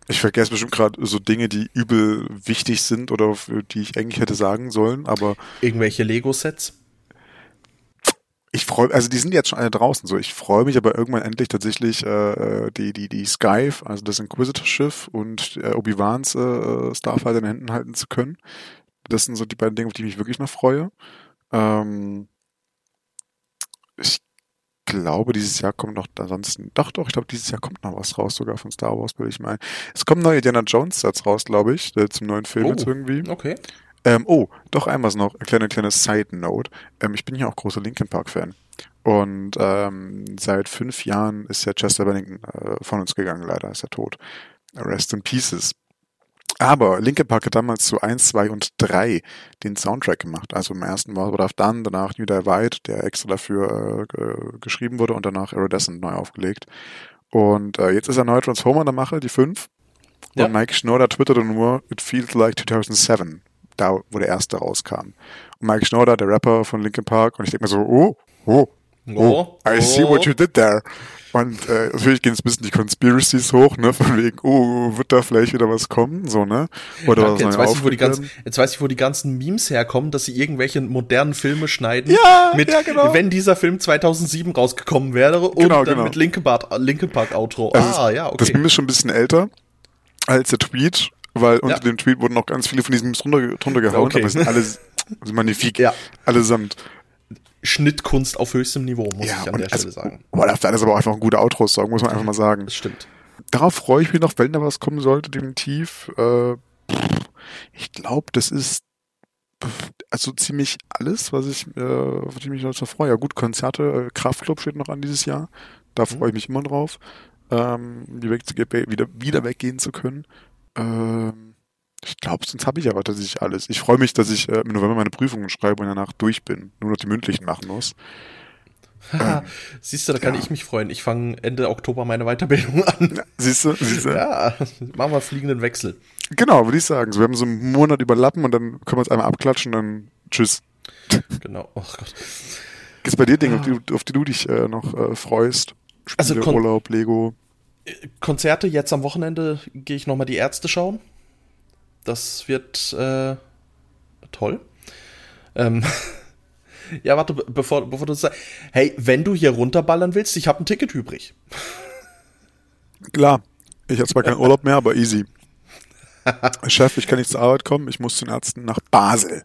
Ich vergesse bestimmt gerade so Dinge, die übel wichtig sind oder für die ich eigentlich hätte sagen sollen, aber. Irgendwelche Lego-Sets? Ich freue, also die sind jetzt schon alle draußen so. Ich freue mich aber irgendwann endlich tatsächlich äh, die die die Skype, also das Inquisitor-Schiff und äh, Obi-Wans äh, Starfighter in den Händen halten zu können. Das sind so die beiden Dinge, auf die ich mich wirklich noch freue. Ähm, ich glaube, dieses Jahr kommt noch ansonsten, doch, doch, ich glaube, dieses Jahr kommt noch was raus, sogar von Star Wars, will ich meinen. Es kommen neue Indiana Jones Sets raus, glaube ich, zum neuen Film Oh, jetzt irgendwie. Okay. Ähm, oh, doch einmal noch, eine kleine, kleine Side Note. Ähm, ich bin ja auch großer Linkin Park Fan. Und ähm, seit fünf Jahren ist ja Chester Bennington äh, von uns gegangen, leider ist er tot. Rest in Pieces. Aber Linkin Park hat damals zu 1, 2 und 3 den Soundtrack gemacht. Also im ersten war What I've Done, danach New Day White, der extra dafür äh, ge- geschrieben wurde und danach Iridescent neu aufgelegt. Und äh, jetzt ist er neu Transformer in der Mache, die 5. Ja. Und Mike Schnoder twitterte nur, it feels like 2007. Da, wo der erste rauskam. Und Mike Schnoder, der Rapper von Linkin Park, und ich denke mir so, oh, oh, oh, I see what you did there. Und äh, natürlich gehen jetzt ein bisschen die Conspiracies hoch, ne, von wegen, oh, wird da vielleicht wieder was kommen, so, ne? Oder Danke, was jetzt, weiß ich, wo die ganzen, jetzt weiß ich, wo die ganzen Memes herkommen, dass sie irgendwelche modernen Filme schneiden. Ja, mit, ja, genau. Wenn dieser Film 2007 rausgekommen wäre und Genau, dann genau. mit Linkin Park, Linkin Park Outro. Also ah, ja, Das okay. Meme ist schon ein bisschen älter als der Tweet, weil unter Ja. dem Tweet wurden noch ganz viele von diesen drunter, drunter gehauen, Okay. aber es sind alle <laughs> sind magnifik, Ja. allesamt. Schnittkunst auf höchstem Niveau, muss ich an der also, Stelle sagen. Boah, das ist aber auch einfach ein guter Outro-Song, muss man einfach mal sagen. Das stimmt. Darauf freue ich mich noch, wenn da was kommen sollte, definitiv. Äh, ich glaube, das ist also ziemlich alles, was ich, äh, die ich mich noch freue. Ja gut, Konzerte, äh, Kraftclub steht noch an dieses Jahr. Da freue ich mich immer drauf, ähm, wieder, wieder weggehen zu können. Ähm, ich glaube, sonst habe ich aber tatsächlich alles. Ich freue mich, dass ich äh, im November meine Prüfungen schreibe und danach durch bin. Nur noch die mündlichen machen muss. Haha, Siehst du, da kann ja. ich mich freuen. Ich fange Ende Oktober meine Weiterbildung an. Siehst du? Siehst du? Ja, machen wir fliegenden Wechsel. Genau, würde ich sagen. So, wir haben so einen Monat überlappen und dann können wir uns einmal abklatschen und dann tschüss. Genau. Oh Gott. Gibt es bei dir Dinge, auf die, du- auf die du dich äh, noch äh, freust? Spiele, Also Urlaub, Lego. Konzerte, jetzt am Wochenende gehe ich nochmal die Ärzte schauen. Das wird äh, toll. Ähm, <laughs> ja, warte, be- bevor, bevor du das sagst. Hey, wenn du hier runterballern willst, ich habe ein Ticket übrig. <laughs> Klar, ich habe zwar keinen Urlaub mehr, aber easy. <laughs> Chef, ich kann nicht zur Arbeit kommen, ich muss zu den Ärzten nach Basel.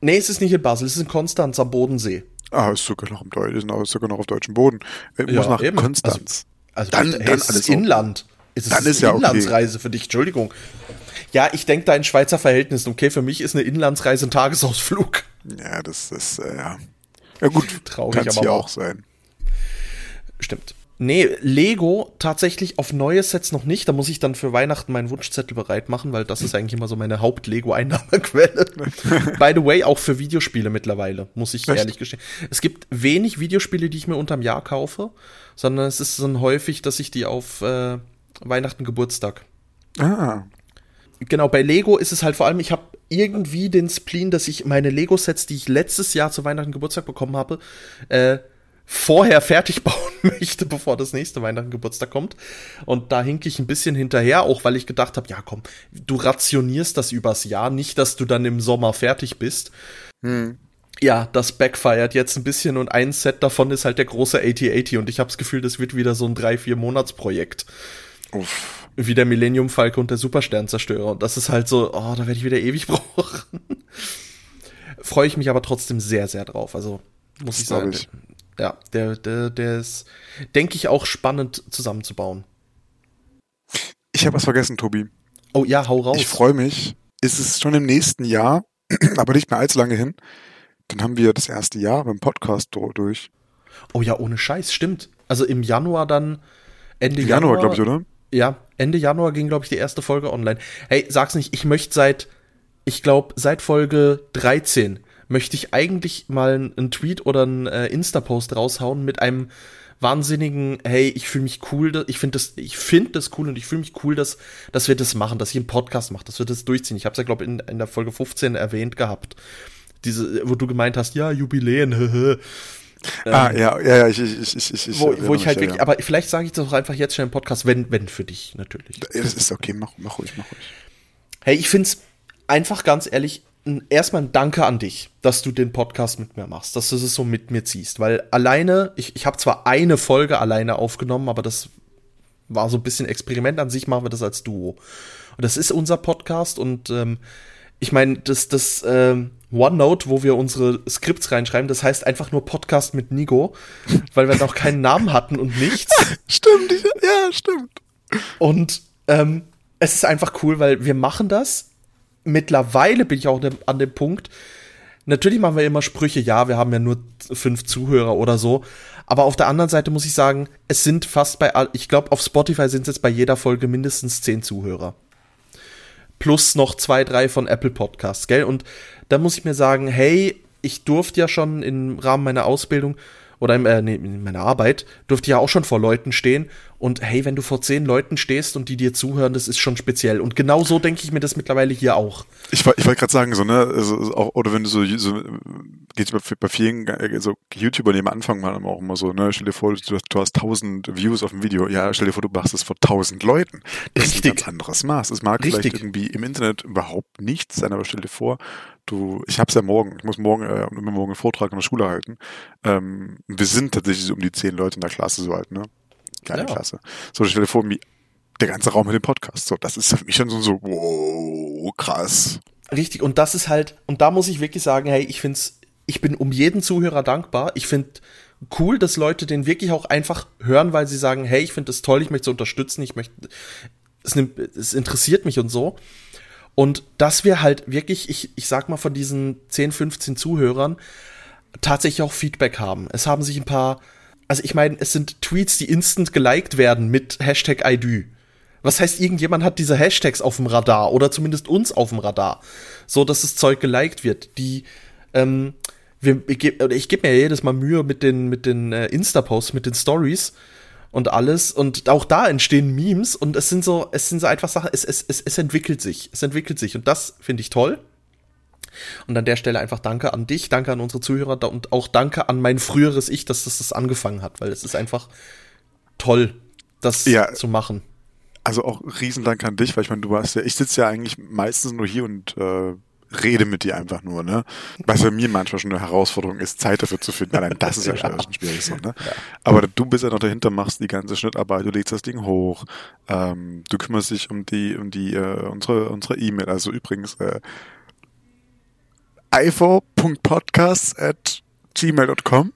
Nee, es ist nicht in Basel, es ist in Konstanz am Bodensee. Ah, ist sogar noch im Deutsch, ist sogar noch auf deutschem Boden. Ich Ja, muss nach eben. Konstanz. Also Dann- hey, dann es alles ist Inland. Es ist, Dann ist ja eine okay. Inlandsreise für dich, Entschuldigung. Ja, ich denke da in Schweizer Verhältnissen. Okay, für mich ist eine Inlandsreise ein Tagesausflug. ja, das ist, äh, ja. Ja gut, Traurig, aber auch. auch sein. Stimmt. Nee, Lego tatsächlich auf neue Sets noch nicht. Da muss ich dann für Weihnachten meinen Wunschzettel bereit machen, weil das ist eigentlich immer so meine Haupt-Lego-Einnahmequelle. <laughs> By the way, auch für Videospiele mittlerweile, muss ich Echt? ehrlich gestehen. Es gibt wenig Videospiele, die ich mir unterm Jahr kaufe, sondern es ist dann häufig, dass ich die auf äh, Weihnachten, Geburtstag. Ah, Genau, bei Lego ist es halt vor allem, ich habe irgendwie den Spleen, dass ich meine Lego-Sets, die ich letztes Jahr zu Weihnachten, Geburtstag bekommen habe, äh, vorher fertig <laughs> bauen möchte, bevor das nächste Weihnachten Geburtstag kommt. Und da hink ich ein bisschen hinterher, auch weil ich gedacht habe, ja komm, du rationierst das übers Jahr, nicht, dass du dann im Sommer fertig bist. hm. Ja, das backfired jetzt ein bisschen und ein Set davon ist halt der große 8080 und ich habe das Gefühl, das wird wieder so ein 3-4 Monatsprojekt. Uff. Wie der Millennium Falke und der Supersternzerstörer. Und das ist halt so, oh, da werde ich wieder ewig <laughs> brauchen. Freue ich mich aber trotzdem sehr, sehr drauf. Also, muss ich sagen. ich. Ja, der, der, der ist, denke ich, auch spannend zusammenzubauen. Ich habe was vergessen, Tobi. Oh ja, hau raus. Ich freue mich. Ist es schon im nächsten Jahr, <clears throat> aber nicht mehr allzu lange hin. Dann haben wir das erste Jahr beim Podcast durch. oh ja, ohne Scheiß, stimmt. Also im Januar dann, Ende Januar. Januar, glaube ich, oder? Ja, Ende Januar ging, glaube ich, die erste Folge online. Hey, sag's nicht, ich möchte seit, ich glaube, seit Folge 13 möchte ich eigentlich mal einen Tweet oder einen äh, Insta-Post raushauen mit einem wahnsinnigen, hey, ich fühle mich cool, ich finde das, ich finde das cool und ich fühle mich cool, dass, dass wir das machen, dass ich einen Podcast mache, dass wir das durchziehen. Ich habe es ja, glaube ich, in, in der Folge 15 erwähnt gehabt. Diese, wo du gemeint hast, ja, Jubiläen, <laughs> ah, ähm, ja, ja, ja, ich, ich, ich, ich, wo, wo ich halt wirklich, ja. aber vielleicht sage ich das auch einfach jetzt schon im Podcast, wenn, wenn für dich natürlich. Das ist okay, mach, mach ruhig, mach ruhig. Hey, ich find's einfach ganz ehrlich, erstmal ein Danke an dich, dass du den Podcast mit mir machst, dass du es so mit mir ziehst, weil alleine, ich, ich habe zwar eine Folge alleine aufgenommen, aber das war so ein bisschen Experiment an sich, machen wir das als Duo. Und das ist unser Podcast und ähm, ich meine, das, das ähm, OneNote, wo wir unsere Skripts reinschreiben, das heißt einfach nur Podcast mit Nigo, <laughs> weil wir noch keinen Namen hatten und nichts. <laughs> stimmt, ja, stimmt. Und ähm, es ist einfach cool, weil wir machen das mittlerweile bin ich auch an dem Punkt, natürlich machen wir immer Sprüche, ja, wir haben ja nur fünf Zuhörer oder so. Aber auf der anderen Seite muss ich sagen, es sind fast bei, ich glaube, auf Spotify sind es jetzt bei jeder Folge mindestens zehn Zuhörer. Plus noch zwei, drei von Apple Podcasts, gell? Und da muss ich mir sagen, hey, ich durfte ja schon im Rahmen meiner Ausbildung oder in, äh, nee, in meiner Arbeit durfte ich ja auch schon vor Leuten stehen und hey, wenn du vor zehn Leuten stehst und die dir zuhören, das ist schon speziell. Und genau so denke ich mir das mittlerweile hier auch. Ich, ich wollte gerade sagen, so, ne, also, auch, oder wenn du so, so geht bei, bei vielen äh, so YouTubern, die am Anfang mal auch immer so, ne, stell dir vor, du hast, du hast tausend Views auf dem Video. Ja, stell dir vor, du machst es vor tausend Leuten. Das Richtig. ist ein ganz anderes Maß. Es mag Richtig. vielleicht irgendwie im Internet überhaupt nichts sein, aber stell dir vor, du, ich hab's ja morgen, ich muss morgen, äh, morgen einen Vortrag in der Schule halten. Ähm, wir sind tatsächlich so um die zehn Leute in der Klasse so alt, ne? Kleine ja. Klasse. So, stell dir vor, wie der ganze Raum mit dem Podcast. So, das ist für mich schon so, so wow, krass. Richtig, und das ist halt, und da muss ich wirklich sagen, hey, ich find's, ich bin um jeden Zuhörer dankbar. Ich find cool, dass Leute den wirklich auch einfach hören, weil sie sagen, hey, ich finde das toll, ich möchte es unterstützen, ich möchte, es, nimmt, es interessiert mich und so. Und dass wir halt wirklich, ich, ich sag mal, von diesen 10, 15 Zuhörern tatsächlich auch Feedback haben. Es haben sich ein paar also ich meine, es sind Tweets, die instant geliked werden mit Hashtag IDU. Was heißt, irgendjemand hat diese Hashtags auf dem Radar oder zumindest uns auf dem Radar, so dass das Zeug geliked wird. Die, ähm, wir, ich gebe geb mir jedes Mal Mühe mit den, mit den äh, Insta-Posts, mit den Stories und alles. Und auch da entstehen Memes und es sind so, es sind so einfach Sachen, es, es, es, es entwickelt sich. Es entwickelt sich. Und das finde ich toll. Und an der Stelle einfach Danke an dich, danke an unsere Zuhörer und auch Danke an mein früheres Ich, dass das das angefangen hat, weil es ist einfach toll, das ja, zu machen. Also auch Riesendank an dich, weil ich meine, du warst ja, ich sitze ja eigentlich meistens nur hier und äh, rede mit dir einfach nur, ne? Was bei mir manchmal schon eine Herausforderung ist, Zeit dafür zu finden. Allein das ist ja, <laughs> ja. schon schwierig so, ne? Ja. Aber du bist ja noch dahinter, machst die ganze Schnittarbeit, du legst das Ding hoch, ähm, du kümmerst dich um die, um die, äh, unsere, unsere E-Mail. Also übrigens, äh, ivo.podcasts at gmail.com.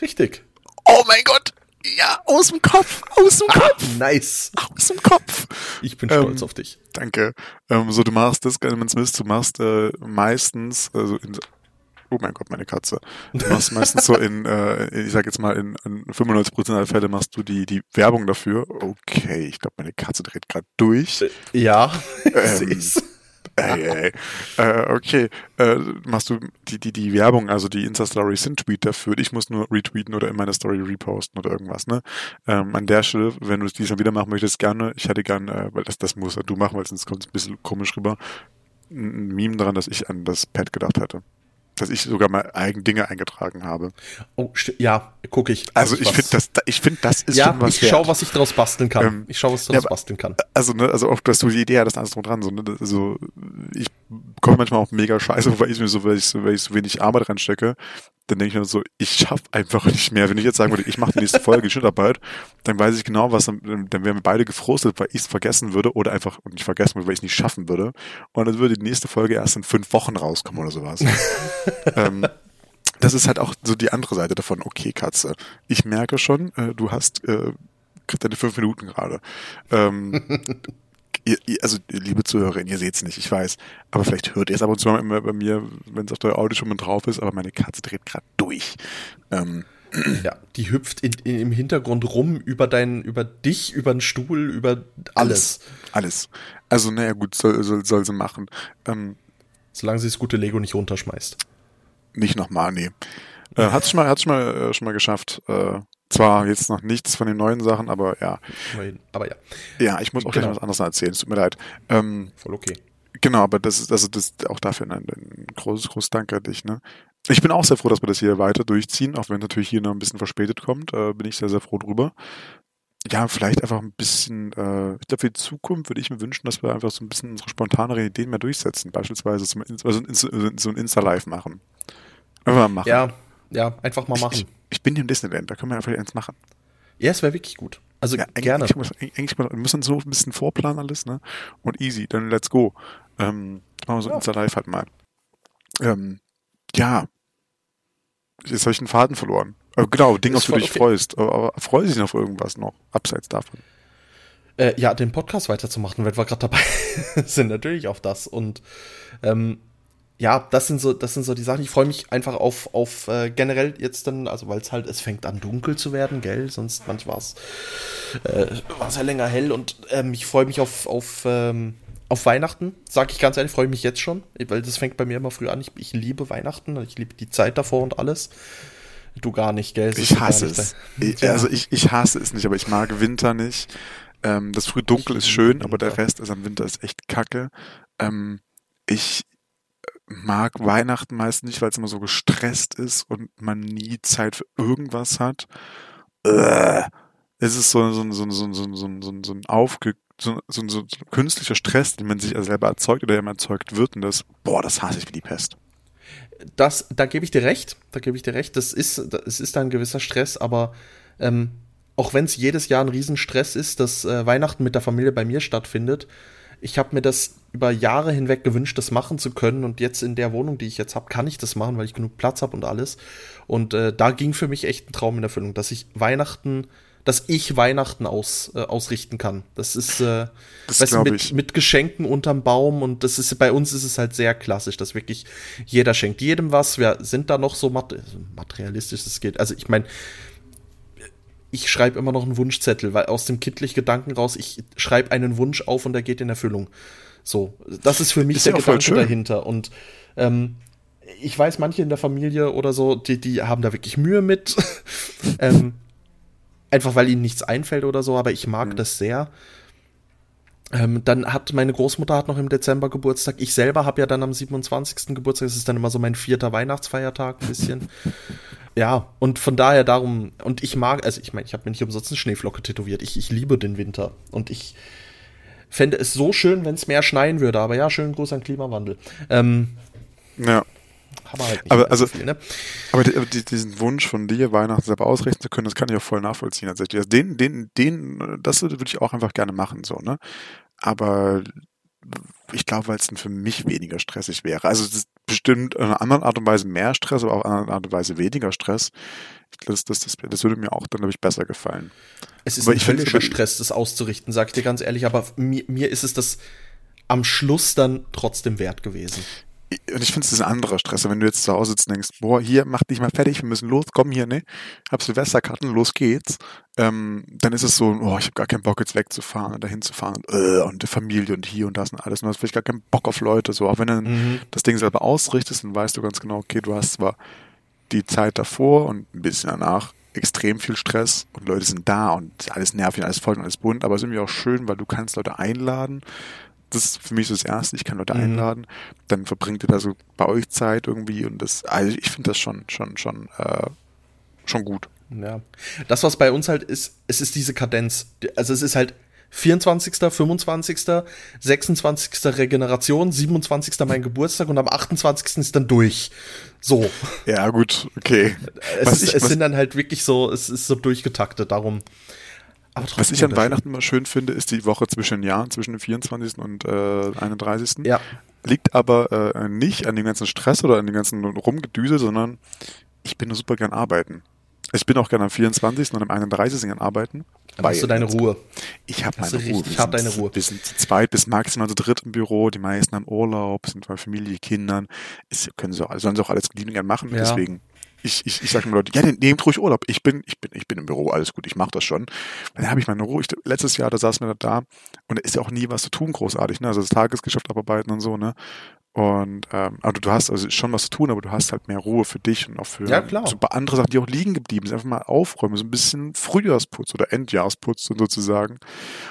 Richtig. Oh mein Gott! Ja, aus dem Kopf, aus dem ah, Kopf. Ah, nice. Aus dem Kopf. Ich bin stolz ähm, auf dich. Danke. Ähm, so, du machst das, wenn Smith, du machst äh, meistens, also in, oh mein Gott, meine Katze. Du machst <laughs> meistens so in, äh, ich sag jetzt mal, in, in 95% der Fälle machst du die, die Werbung dafür. Okay, ich glaube, meine Katze dreht gerade durch. Ja, <laughs> ähm, Ey, ey. Äh, okay, äh, machst du die, die, die Werbung, also die Insta-Story sind Tweet dafür. Ich muss nur retweeten oder in meine Story reposten oder irgendwas, ne? Ähm, an der Stelle, wenn du es diesmal wieder machen möchtest, gerne. Ich hätte gerne, äh, weil das, das musst du machen, weil sonst kommt es ein bisschen komisch rüber. Ein Meme daran, dass ich an das Pad gedacht hätte dass ich sogar mal eigen Dinge eingetragen habe. Oh, ja, gucke ich. Also ich finde das, ich finde das ist ja, schon was ich schaue, was ich daraus basteln kann. Ähm, ich schaue, was ich daraus ja, basteln kann. Also ne, also auch, dass du die Idee hattest, alles drum dran. So, ne, also ich komme manchmal auch mega scheiße, <laughs> weil ich mir so, weil ich so, weil ich so wenig Arbeit reinstecke, dann denke ich mir so, ich schaffe einfach nicht mehr. Wenn ich jetzt sagen würde, ich mache die nächste Folge Schnittarbeit, dann weiß ich genau, was, dann, dann wären wir beide gefrustet, weil ich es vergessen würde oder einfach nicht vergessen würde, weil ich es nicht schaffen würde. Und dann würde die nächste Folge erst in fünf Wochen rauskommen oder sowas. <laughs> ähm, das ist halt auch so die andere Seite davon. Okay, Katze, ich merke schon, äh, du hast äh, deine fünf Minuten gerade. Ähm, <laughs> ihr, ihr, also liebe Zuhörerin, ihr seht es nicht, ich weiß. Aber vielleicht hört ihr es ab und zu mal immer bei mir, wenn es auf der Audio schon mal drauf ist, aber meine Katze dreht gerade durch. Ähm, ja, die hüpft in, in, im Hintergrund rum über deinen, über dich, über den Stuhl, über alles. Alles. Also, naja, gut, soll, soll, soll sie machen. Ähm, Solange sie das gute Lego nicht runterschmeißt. nicht nochmal, nee. Äh, hat's schon mal, hat's schon mal, äh, schon mal geschafft. Äh, zwar jetzt noch nichts von den neuen Sachen, aber ja. Aber ja. Ja, ich muss auch genau. gleich was anderes erzählen. Es tut mir leid. Ähm, Voll okay. Genau, aber das ist, also das auch dafür ein, ein großes, großes Dank an dich, ne? Ich bin auch sehr froh, dass wir das hier weiter durchziehen, auch wenn natürlich hier noch ein bisschen verspätet kommt, äh, bin ich sehr, sehr froh drüber. Ja, vielleicht einfach ein bisschen, äh, ich glaube, für die Zukunft würde ich mir wünschen, dass wir einfach so ein bisschen unsere spontanere Ideen mehr durchsetzen. Beispielsweise zum, also so ein Insta-Live machen. Einfach mal machen. Ja, ja, einfach mal machen. Ich, ich bin hier im Disneyland, da können wir einfach eins machen. Ja, es wäre wirklich gut. Also ja, gerne. Eigentlich, muss, eigentlich wir müssen so ein bisschen vorplanen alles, ne? Und easy, dann let's go. Ähm, machen wir so ja. Insta Live halt mal. Ähm, ja. Jetzt habe ich einen Faden verloren. Äh, genau, Ding, auf du dich okay. freust. Aber, aber freust du dich noch auf irgendwas noch, abseits davon? Äh, ja, den Podcast weiterzumachen, wenn wir gerade dabei <laughs> sind, natürlich auf das. Und ähm, ja, das sind so, das sind so die Sachen. Ich freue mich einfach auf, auf äh, generell jetzt dann, also weil es halt, es fängt an dunkel zu werden, gell? Sonst manchmal war es äh, ja länger hell und ähm, ich freue mich auf, auf, ähm, auf Weihnachten, sag ich ganz ehrlich, freue ich mich jetzt schon, weil das fängt bei mir immer früh an. Ich, ich liebe Weihnachten, ich liebe die Zeit davor und alles. Du gar nicht, gell? ich hasse es. Ich, also ich, ich hasse es nicht, aber ich mag Winter nicht. Ähm, das früh dunkel ist schön, aber der Rest ist am Winter ist echt kacke. Ähm, ich, mag Weihnachten meist nicht, weil es immer so gestresst ist und man nie Zeit für irgendwas hat. Äh, es ist so, ein künstlicher Stress, den man sich selber erzeugt oder der erzeugt wird und das, boah, das hasse ich wie die Pest. Das, da gebe ich dir recht, da gebe ich dir recht, das ist, es ist ein gewisser Stress, aber ähm, auch wenn es jedes Jahr ein Riesenstress ist, dass äh, Weihnachten mit der Familie bei mir stattfindet, ich habe mir das über Jahre hinweg gewünscht, das machen zu können. Und jetzt in der Wohnung, die ich jetzt habe, kann ich das machen, weil ich genug Platz habe und alles. Und äh, da ging für mich echt ein Traum in Erfüllung, dass ich Weihnachten, dass ich Weihnachten aus, äh, ausrichten kann. Das ist äh, das weißt du, mit, mit Geschenken unterm Baum und das ist bei uns ist es halt sehr klassisch, dass wirklich jeder schenkt jedem was. Wir sind da noch so materialistisch, es geht. Also ich meine, ich schreibe immer noch einen Wunschzettel, weil aus dem kindlichen Gedanken raus, ich schreibe einen Wunsch auf und der geht in Erfüllung. So, das ist für mich ist der Gedanke dahinter. Und ähm, ich weiß, manche in der Familie oder so, die, die haben da wirklich Mühe mit. <laughs> ähm, einfach weil ihnen nichts einfällt oder so, aber ich mag mhm. das sehr. Ähm, dann hat meine Großmutter hat noch im Dezember Geburtstag. Ich selber habe ja dann am 27. Geburtstag. Das ist dann immer so mein vierter Weihnachtsfeiertag ein bisschen. Ja, und von daher darum, und ich mag, also ich meine, ich habe mir nicht umsonst eine Schneeflocke tätowiert. Ich, ich liebe den Winter. Und ich fände es so schön, wenn es mehr schneien würde. Aber ja, schönen Gruß an Klimawandel. Ähm, ja. Aber, halt aber also, so viel, ne? aber, die, aber die, diesen Wunsch von dir, Weihnachten selber ausrichten zu können, das kann ich auch voll nachvollziehen tatsächlich. Also den, den, den, das würde ich auch einfach gerne machen, so, ne? Aber ich glaube, weil es dann für mich weniger stressig wäre. Also ist bestimmt in einer anderen Art und Weise mehr Stress, aber auf eine andere Art und Weise weniger Stress. Das, das, das, das würde mir auch dann, glaube ich, besser gefallen. Es ist aber ein höllischer Stress, das auszurichten, sag ich dir ganz ehrlich, aber mir, mir ist es das am Schluss dann trotzdem wert gewesen und ich finde, es ist ein anderer Stress. Wenn du jetzt zu Hause sitzt und denkst, boah, hier, mach dich mal fertig, wir müssen los, komm hier, ne? Hab Silvesterkarten, los geht's. Ähm, dann ist es so, oh, ich habe gar keinen Bock, jetzt wegzufahren und dahin zu fahren und, äh, und die Familie und hier und das und alles. Und du hast vielleicht gar keinen Bock auf Leute. So, auch wenn du mhm. das Ding selber ausrichtest, dann weißt du ganz genau, okay, du hast zwar die Zeit davor und ein bisschen danach extrem viel Stress und Leute sind da und alles nervig, alles voll und alles bunt, aber es ist irgendwie auch schön, weil du kannst Leute einladen das ist für mich so das Erste, ich kann Leute mhm. einladen, dann verbringt ihr da so bei euch Zeit irgendwie und das, also ich finde das schon, schon, schon, äh, schon gut. Ja. Das, was bei uns halt ist, es ist diese Kadenz. Also es ist halt 24., 25., 26. Regeneration, 27. mein Geburtstag und am 28. ist dann durch. So. Ja, gut, okay. Es, ist, ich, es sind dann halt wirklich so, es ist so durchgetaktet, darum. Was ich an Weihnachten immer schön finde, ist die Woche zwischen den Jahren, zwischen dem 24. und äh, 31. Ja. Liegt aber äh, nicht an dem ganzen Stress oder an dem ganzen Rumgedüse, sondern ich bin nur super gern arbeiten. Ich bin auch gerne am 24. und am 31. gern arbeiten. Dann hast du deine Ruhe. Ich habe meine Ruhe. Ich habe deine Ruhe. Wir sind zu zweit bis maximal zu dritt im Büro. Die meisten haben Urlaub, sind bei Familie, Kindern. Es können sie auch, sollen sie auch alles lieben gern machen. Ja. Deswegen ich, ich, ich sage mir Leute, ja, nehmt ruhig Urlaub. Ich bin, ich bin, ich bin im Büro, alles gut, ich mache das schon. Dann habe ich meine Ruhe. Ich, letztes Jahr, da saß mir da und da ist ja auch nie was zu tun, großartig, ne? Also das Tagesgeschäft abarbeiten und so, ne? Und ähm, also du hast also schon was zu tun, aber du hast halt mehr Ruhe für dich und auch für Ja, klar. so ein paar andere Sachen, die auch liegen geblieben sind. Einfach mal aufräumen, so ein bisschen Frühjahrsputz oder Endjahrsputz sozusagen.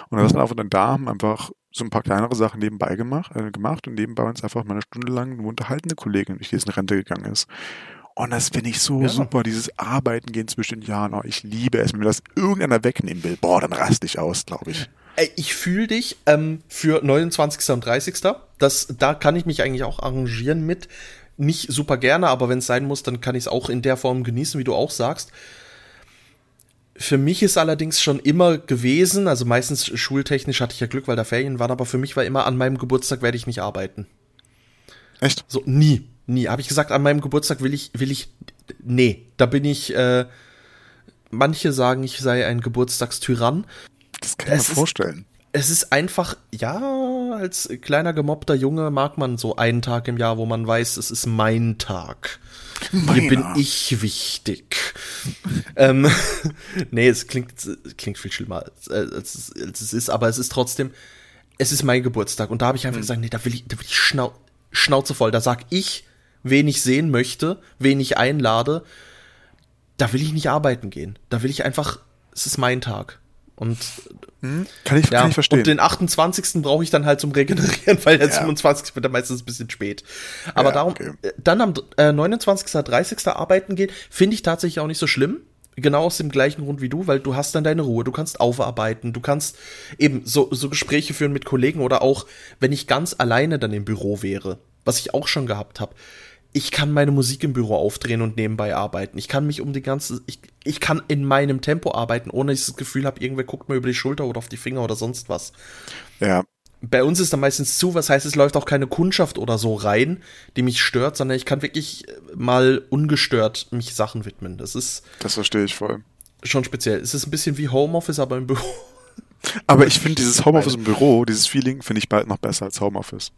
Und dann hast du einfach dann da haben einfach so ein paar kleinere Sachen nebenbei gemacht, äh, gemacht und nebenbei uns einfach mal eine Stunde lang eine unterhaltende Kollegin, die jetzt in Rente gegangen ist. Und das finde ich so Ja. super, dieses Arbeiten gehen zwischen den Jahren. Oh, ich liebe es. Wenn mir das irgendeiner wegnehmen will, boah, dann raste ich aus, glaube ich. Ich fühle dich ähm, für 29. und 30. Das, da kann ich mich eigentlich auch arrangieren mit. Nicht super gerne, aber wenn es sein muss, dann kann ich es auch in der Form genießen, wie du auch sagst. Für mich ist allerdings schon immer gewesen, also meistens schultechnisch hatte ich ja Glück, weil da Ferien waren, aber für mich war immer, an meinem Geburtstag werde ich nicht arbeiten. Echt? So, nie, nie. Habe ich gesagt, an meinem Geburtstag will ich, will ich, nee, da bin ich, äh, manche sagen, ich sei ein Geburtstagstyrann. Das kann ich mir Es ist- vorstellen. Es ist einfach, ja, als kleiner gemobbter Junge mag man so einen Tag im Jahr, wo man weiß, es ist mein Tag. Hier bin Meiner. ich wichtig. ähm, <laughs> nee, es klingt, es klingt viel schlimmer, als, als, es- als es ist, aber es ist trotzdem, es ist mein Geburtstag. Und da habe ich einfach gesagt, nee, da will ich, da will ich Schnau Schnauze voll. Da sag ich, wen ich sehen möchte, wen ich einlade. Da will ich nicht arbeiten gehen. Da will ich einfach, es ist mein Tag. Und Hm? Kann ich, ja, kann ich verstehen. und den 28. brauche ich dann halt zum Regenerieren, weil der Ja. 27. wird dann meistens ein bisschen spät. Aber Ja, darum, okay. äh, dann am äh, 29. 30. arbeiten gehen, finde ich tatsächlich auch nicht so schlimm. Genau aus dem gleichen Grund wie du, weil du hast dann deine Ruhe, du kannst aufarbeiten, du kannst eben so, so Gespräche führen mit Kollegen oder auch, wenn ich ganz alleine dann im Büro wäre, was ich auch schon gehabt habe. Ich kann meine Musik im Büro aufdrehen und nebenbei arbeiten. Ich kann mich um die ganze, ich, ich kann in meinem Tempo arbeiten, ohne dass ich das Gefühl habe, irgendwer guckt mir über die Schulter oder auf die Finger oder sonst was. ja, Bei uns ist da meistens zu, was heißt, es läuft auch keine Kundschaft oder so rein, die mich stört, sondern ich kann wirklich äh, mal ungestört mich Sachen widmen. Das ist das verstehe ich voll. schon speziell. Es ist ein bisschen wie Homeoffice, aber im Büro. Aber ich finde dieses Homeoffice im Büro, dieses Feeling, finde ich bald noch besser als Homeoffice.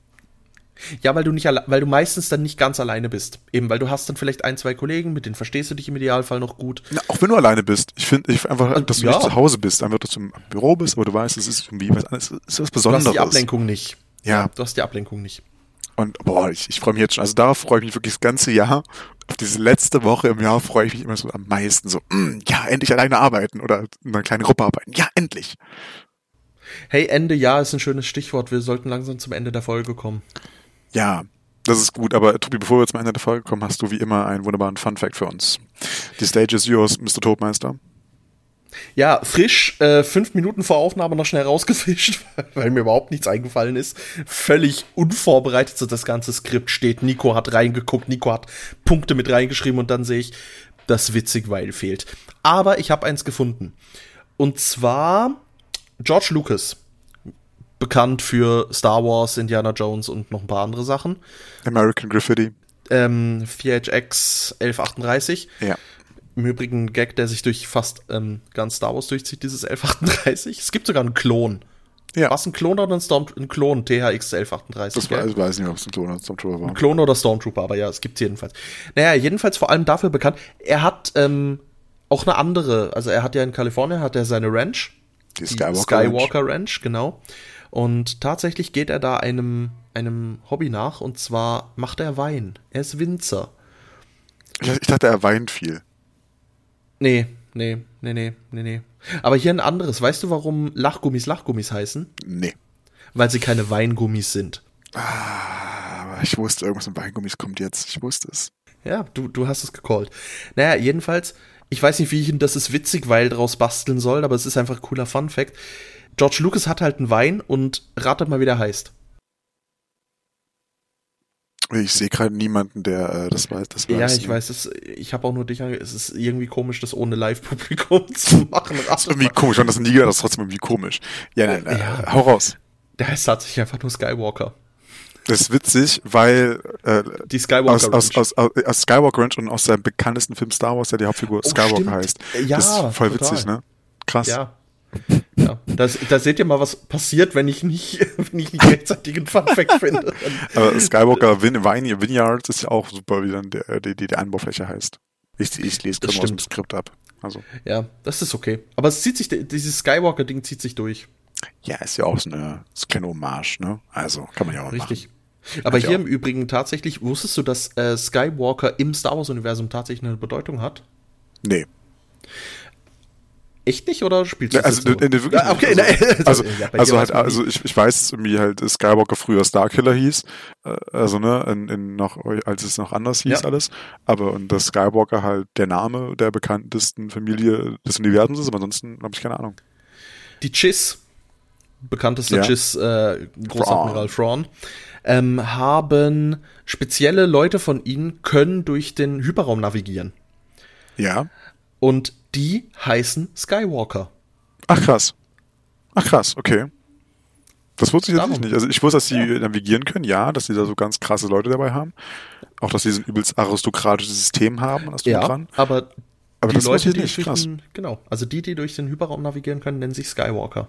Ja, weil du nicht weil du meistens dann nicht ganz alleine bist. Eben, weil du hast dann vielleicht ein, zwei Kollegen, mit denen verstehst du dich im Idealfall noch gut. Na, auch wenn du alleine bist. Ich finde ich einfach, dass du ja. nicht zu Hause bist, einfach, dass du im Büro bist, aber du weißt, es ist irgendwie was anderes, es ist was Du hast Besonderes. die Ablenkung nicht. Ja. Du hast die Ablenkung nicht. Und boah, ich, ich freue mich jetzt schon. Also darauf freue ich mich wirklich das ganze Jahr. Auf diese letzte Woche im Jahr freue ich mich immer so am meisten. So, mm, ja, endlich alleine arbeiten oder in einer kleinen Gruppe arbeiten. Ja, endlich. Hey, Ende Jahr ist ein schönes Stichwort. Wir sollten langsam zum Ende der Folge kommen. Ja, das ist gut. Aber Tobi, bevor wir zum Ende der Folge kommen, hast du wie immer einen wunderbaren Fun-Fact für uns. Die Stage is yours, Mr. Todmeister. Ja, frisch, äh, fünf Minuten vor Aufnahme noch schnell rausgefischt, <laughs> weil mir überhaupt nichts eingefallen ist. Völlig unvorbereitet so das ganze Skript steht. Nico hat reingeguckt, Nico hat Punkte mit reingeschrieben und dann sehe ich, das witzig, weil fehlt. Aber ich habe eins gefunden. Und zwar George Lucas. Bekannt für Star Wars, Indiana Jones und noch ein paar andere Sachen. American Graffiti. Ähm, 4HX 1138. Ja. Im Übrigen Gag, der sich durch fast ähm, ganz Star Wars durchzieht, dieses 1138. Es gibt sogar einen Klon. Ja. Was, ein Klon oder ein, Storm ein Klon? THX 1138. Das war, weiß nicht, ob es ein Klon oder Stormtrooper war. Klon oder Stormtrooper, aber ja, es gibt's jedenfalls. Naja, jedenfalls vor allem dafür bekannt. Er hat ähm, auch eine andere, also er hat ja in Kalifornien hat er seine Ranch, Die die Skywalker. Skywalker Ranch, genau. Und tatsächlich geht er da einem einem Hobby nach und zwar macht er Wein. Er ist Winzer. Ich, ich dachte, er weint viel. Nee, nee, nee, nee, nee, nee. Aber hier ein anderes. Weißt du, warum Lachgummis Lachgummis heißen? Nee. Weil sie keine Weingummis sind. Aber ich wusste, irgendwas mit Weingummis kommt jetzt. Ich wusste es. Ja, du, du hast es gecallt. Naja, jedenfalls, ich weiß nicht, wie ich ihn das ist witzig, weil draus basteln soll, aber es ist einfach ein cooler Fun Fact. George Lucas hat halt einen Wein und ratet mal, wie der heißt. Ich sehe gerade niemanden, der äh, das weiß. Das ja, ich weiß, es, ich habe auch nur dich Es ist irgendwie komisch, das ohne Live-Publikum <laughs> zu machen. Das ist irgendwie komisch. Und das nie gehört, das ist trotzdem irgendwie komisch. Ja, nein, äh, Ja. hau raus. Der heißt tatsächlich einfach nur Skywalker. Das ist witzig, weil äh, Die Skywalker aus, aus, aus, aus Skywalker Ranch und aus seinem bekanntesten Film Star Wars, der die Hauptfigur Oh, Skywalker stimmt. heißt. Ja, das ist voll total. witzig, ne? Krass. Ja. Ja, da, da seht ihr mal, was passiert, wenn ich nicht, <laughs> wenn ich nicht rechtzeitig einen Fun Fact <laughs> finde. Aber Skywalker Vin Vine Vineyards ist ja auch super, wie dann der, die, die, die Anbaufläche heißt. Ich, ich lese Das gerade aus dem. Skript ab. Also, Ja, das ist okay. Aber es zieht sich, dieses Skywalker-Ding zieht sich durch. ja, ist ja auch so eine, so eine kleine Hommage, ne? Also, kann man ja auch mal Richtig. Aber hier im Übrigen tatsächlich, wusstest du, dass äh, Skywalker im Star Wars-Universum tatsächlich eine Bedeutung hat? Nee. Echt nicht oder spielst du ja, <laughs> also, das jetzt nee, nee, wirklich Ah, okay, nicht. ne, Also, ja, also halt, also ich, ich weiß, irgendwie halt Skywalker früher Starkiller hieß, äh, also ne, in, in noch, als es noch anders hieß Ja. alles, aber und dass Skywalker halt der Name der bekanntesten Familie des Universums ist, aber ansonsten habe ich keine Ahnung. Die Chiss, bekanntester Ja. Chiss, äh, Großadmiral Thrawn, ähm, haben spezielle Leute von ihnen können durch den Hyperraum navigieren. Ja. Und die heißen Skywalker. Ach krass. Ach krass, okay. Das wusste ich jetzt nicht. Also ich wusste, dass sie navigieren können, ja, dass sie da so ganz krasse Leute dabei haben. Auch, dass sie so ein übelst aristokratisches System haben, das ja. dran. aber, Aber die Leute, die nicht. durch Krass. den, genau, also die, die durch den Hyperraum navigieren können, nennen sich Skywalker.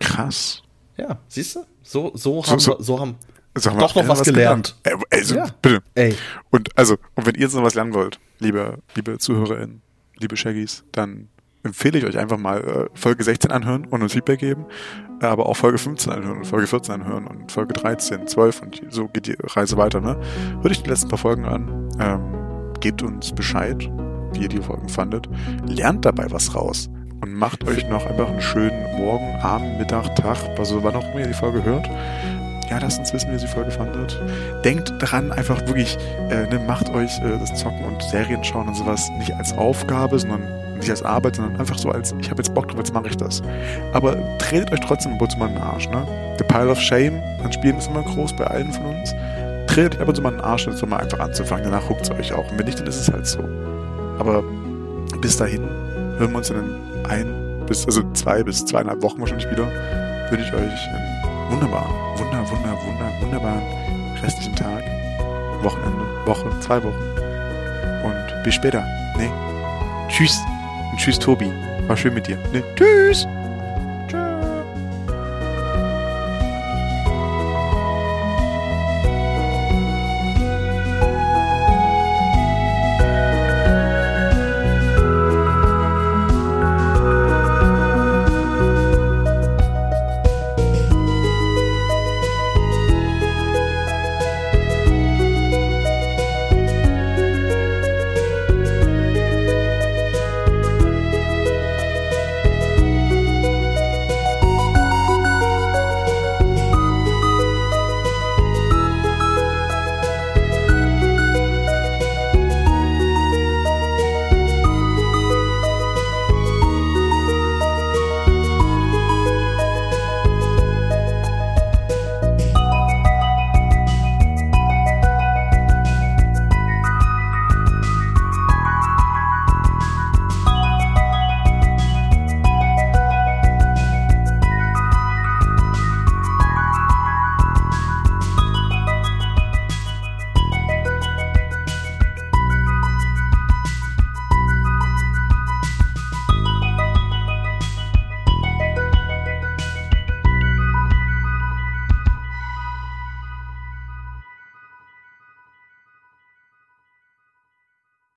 Krass. Ja, siehst du? So, so, So- haben so- so haben Also haben Doch noch was gelernt. Ey, also, Ja. bitte. Ey, Und also, und wenn ihr jetzt noch was lernen wollt, liebe, liebe ZuhörerInnen, liebe Shaggies, dann empfehle ich euch einfach mal äh, Folge 16 anhören und uns Feedback geben, aber auch Folge 15 anhören und Folge 14 anhören und Folge 13, 12 und so geht die Reise weiter, ne? Hört euch die letzten paar Folgen an, ähm, gebt uns Bescheid, wie ihr die Folgen fandet, lernt dabei was raus und macht euch noch einfach einen schönen Morgen, Abend, Mittag, Tag, also wann auch immer ihr die Folge hört. Ja, lasst uns wissen, wie ihr die Folge fandet. Denkt dran, einfach wirklich, äh, ne, macht euch äh, das Zocken und Serien schauen und sowas nicht als Aufgabe, sondern nicht als Arbeit, sondern einfach so als, ich habe jetzt Bock drauf, jetzt mache ich das. Aber tretet euch trotzdem zu mal in den Arsch, ne? The Pile of Shame an Spielen ist immer groß bei allen von uns. Tretet euch ab und zu mal in den Arsch, jetzt so mal einfach anzufangen. Danach huckt es euch auch. Und wenn nicht, dann ist es halt so. Aber bis dahin hören wir uns in ein bis, also zwei bis zweieinhalb Wochen wahrscheinlich wieder. Wünsche ich euch einen wunderbaren, wunder, wunder, wunder, wunderbaren restlichen Tag, Wochenende, Woche, zwei Wochen. Und bis später. Ne? Tschüss. Und tschüss, Tobi. War schön mit dir. Ne? Tschüss.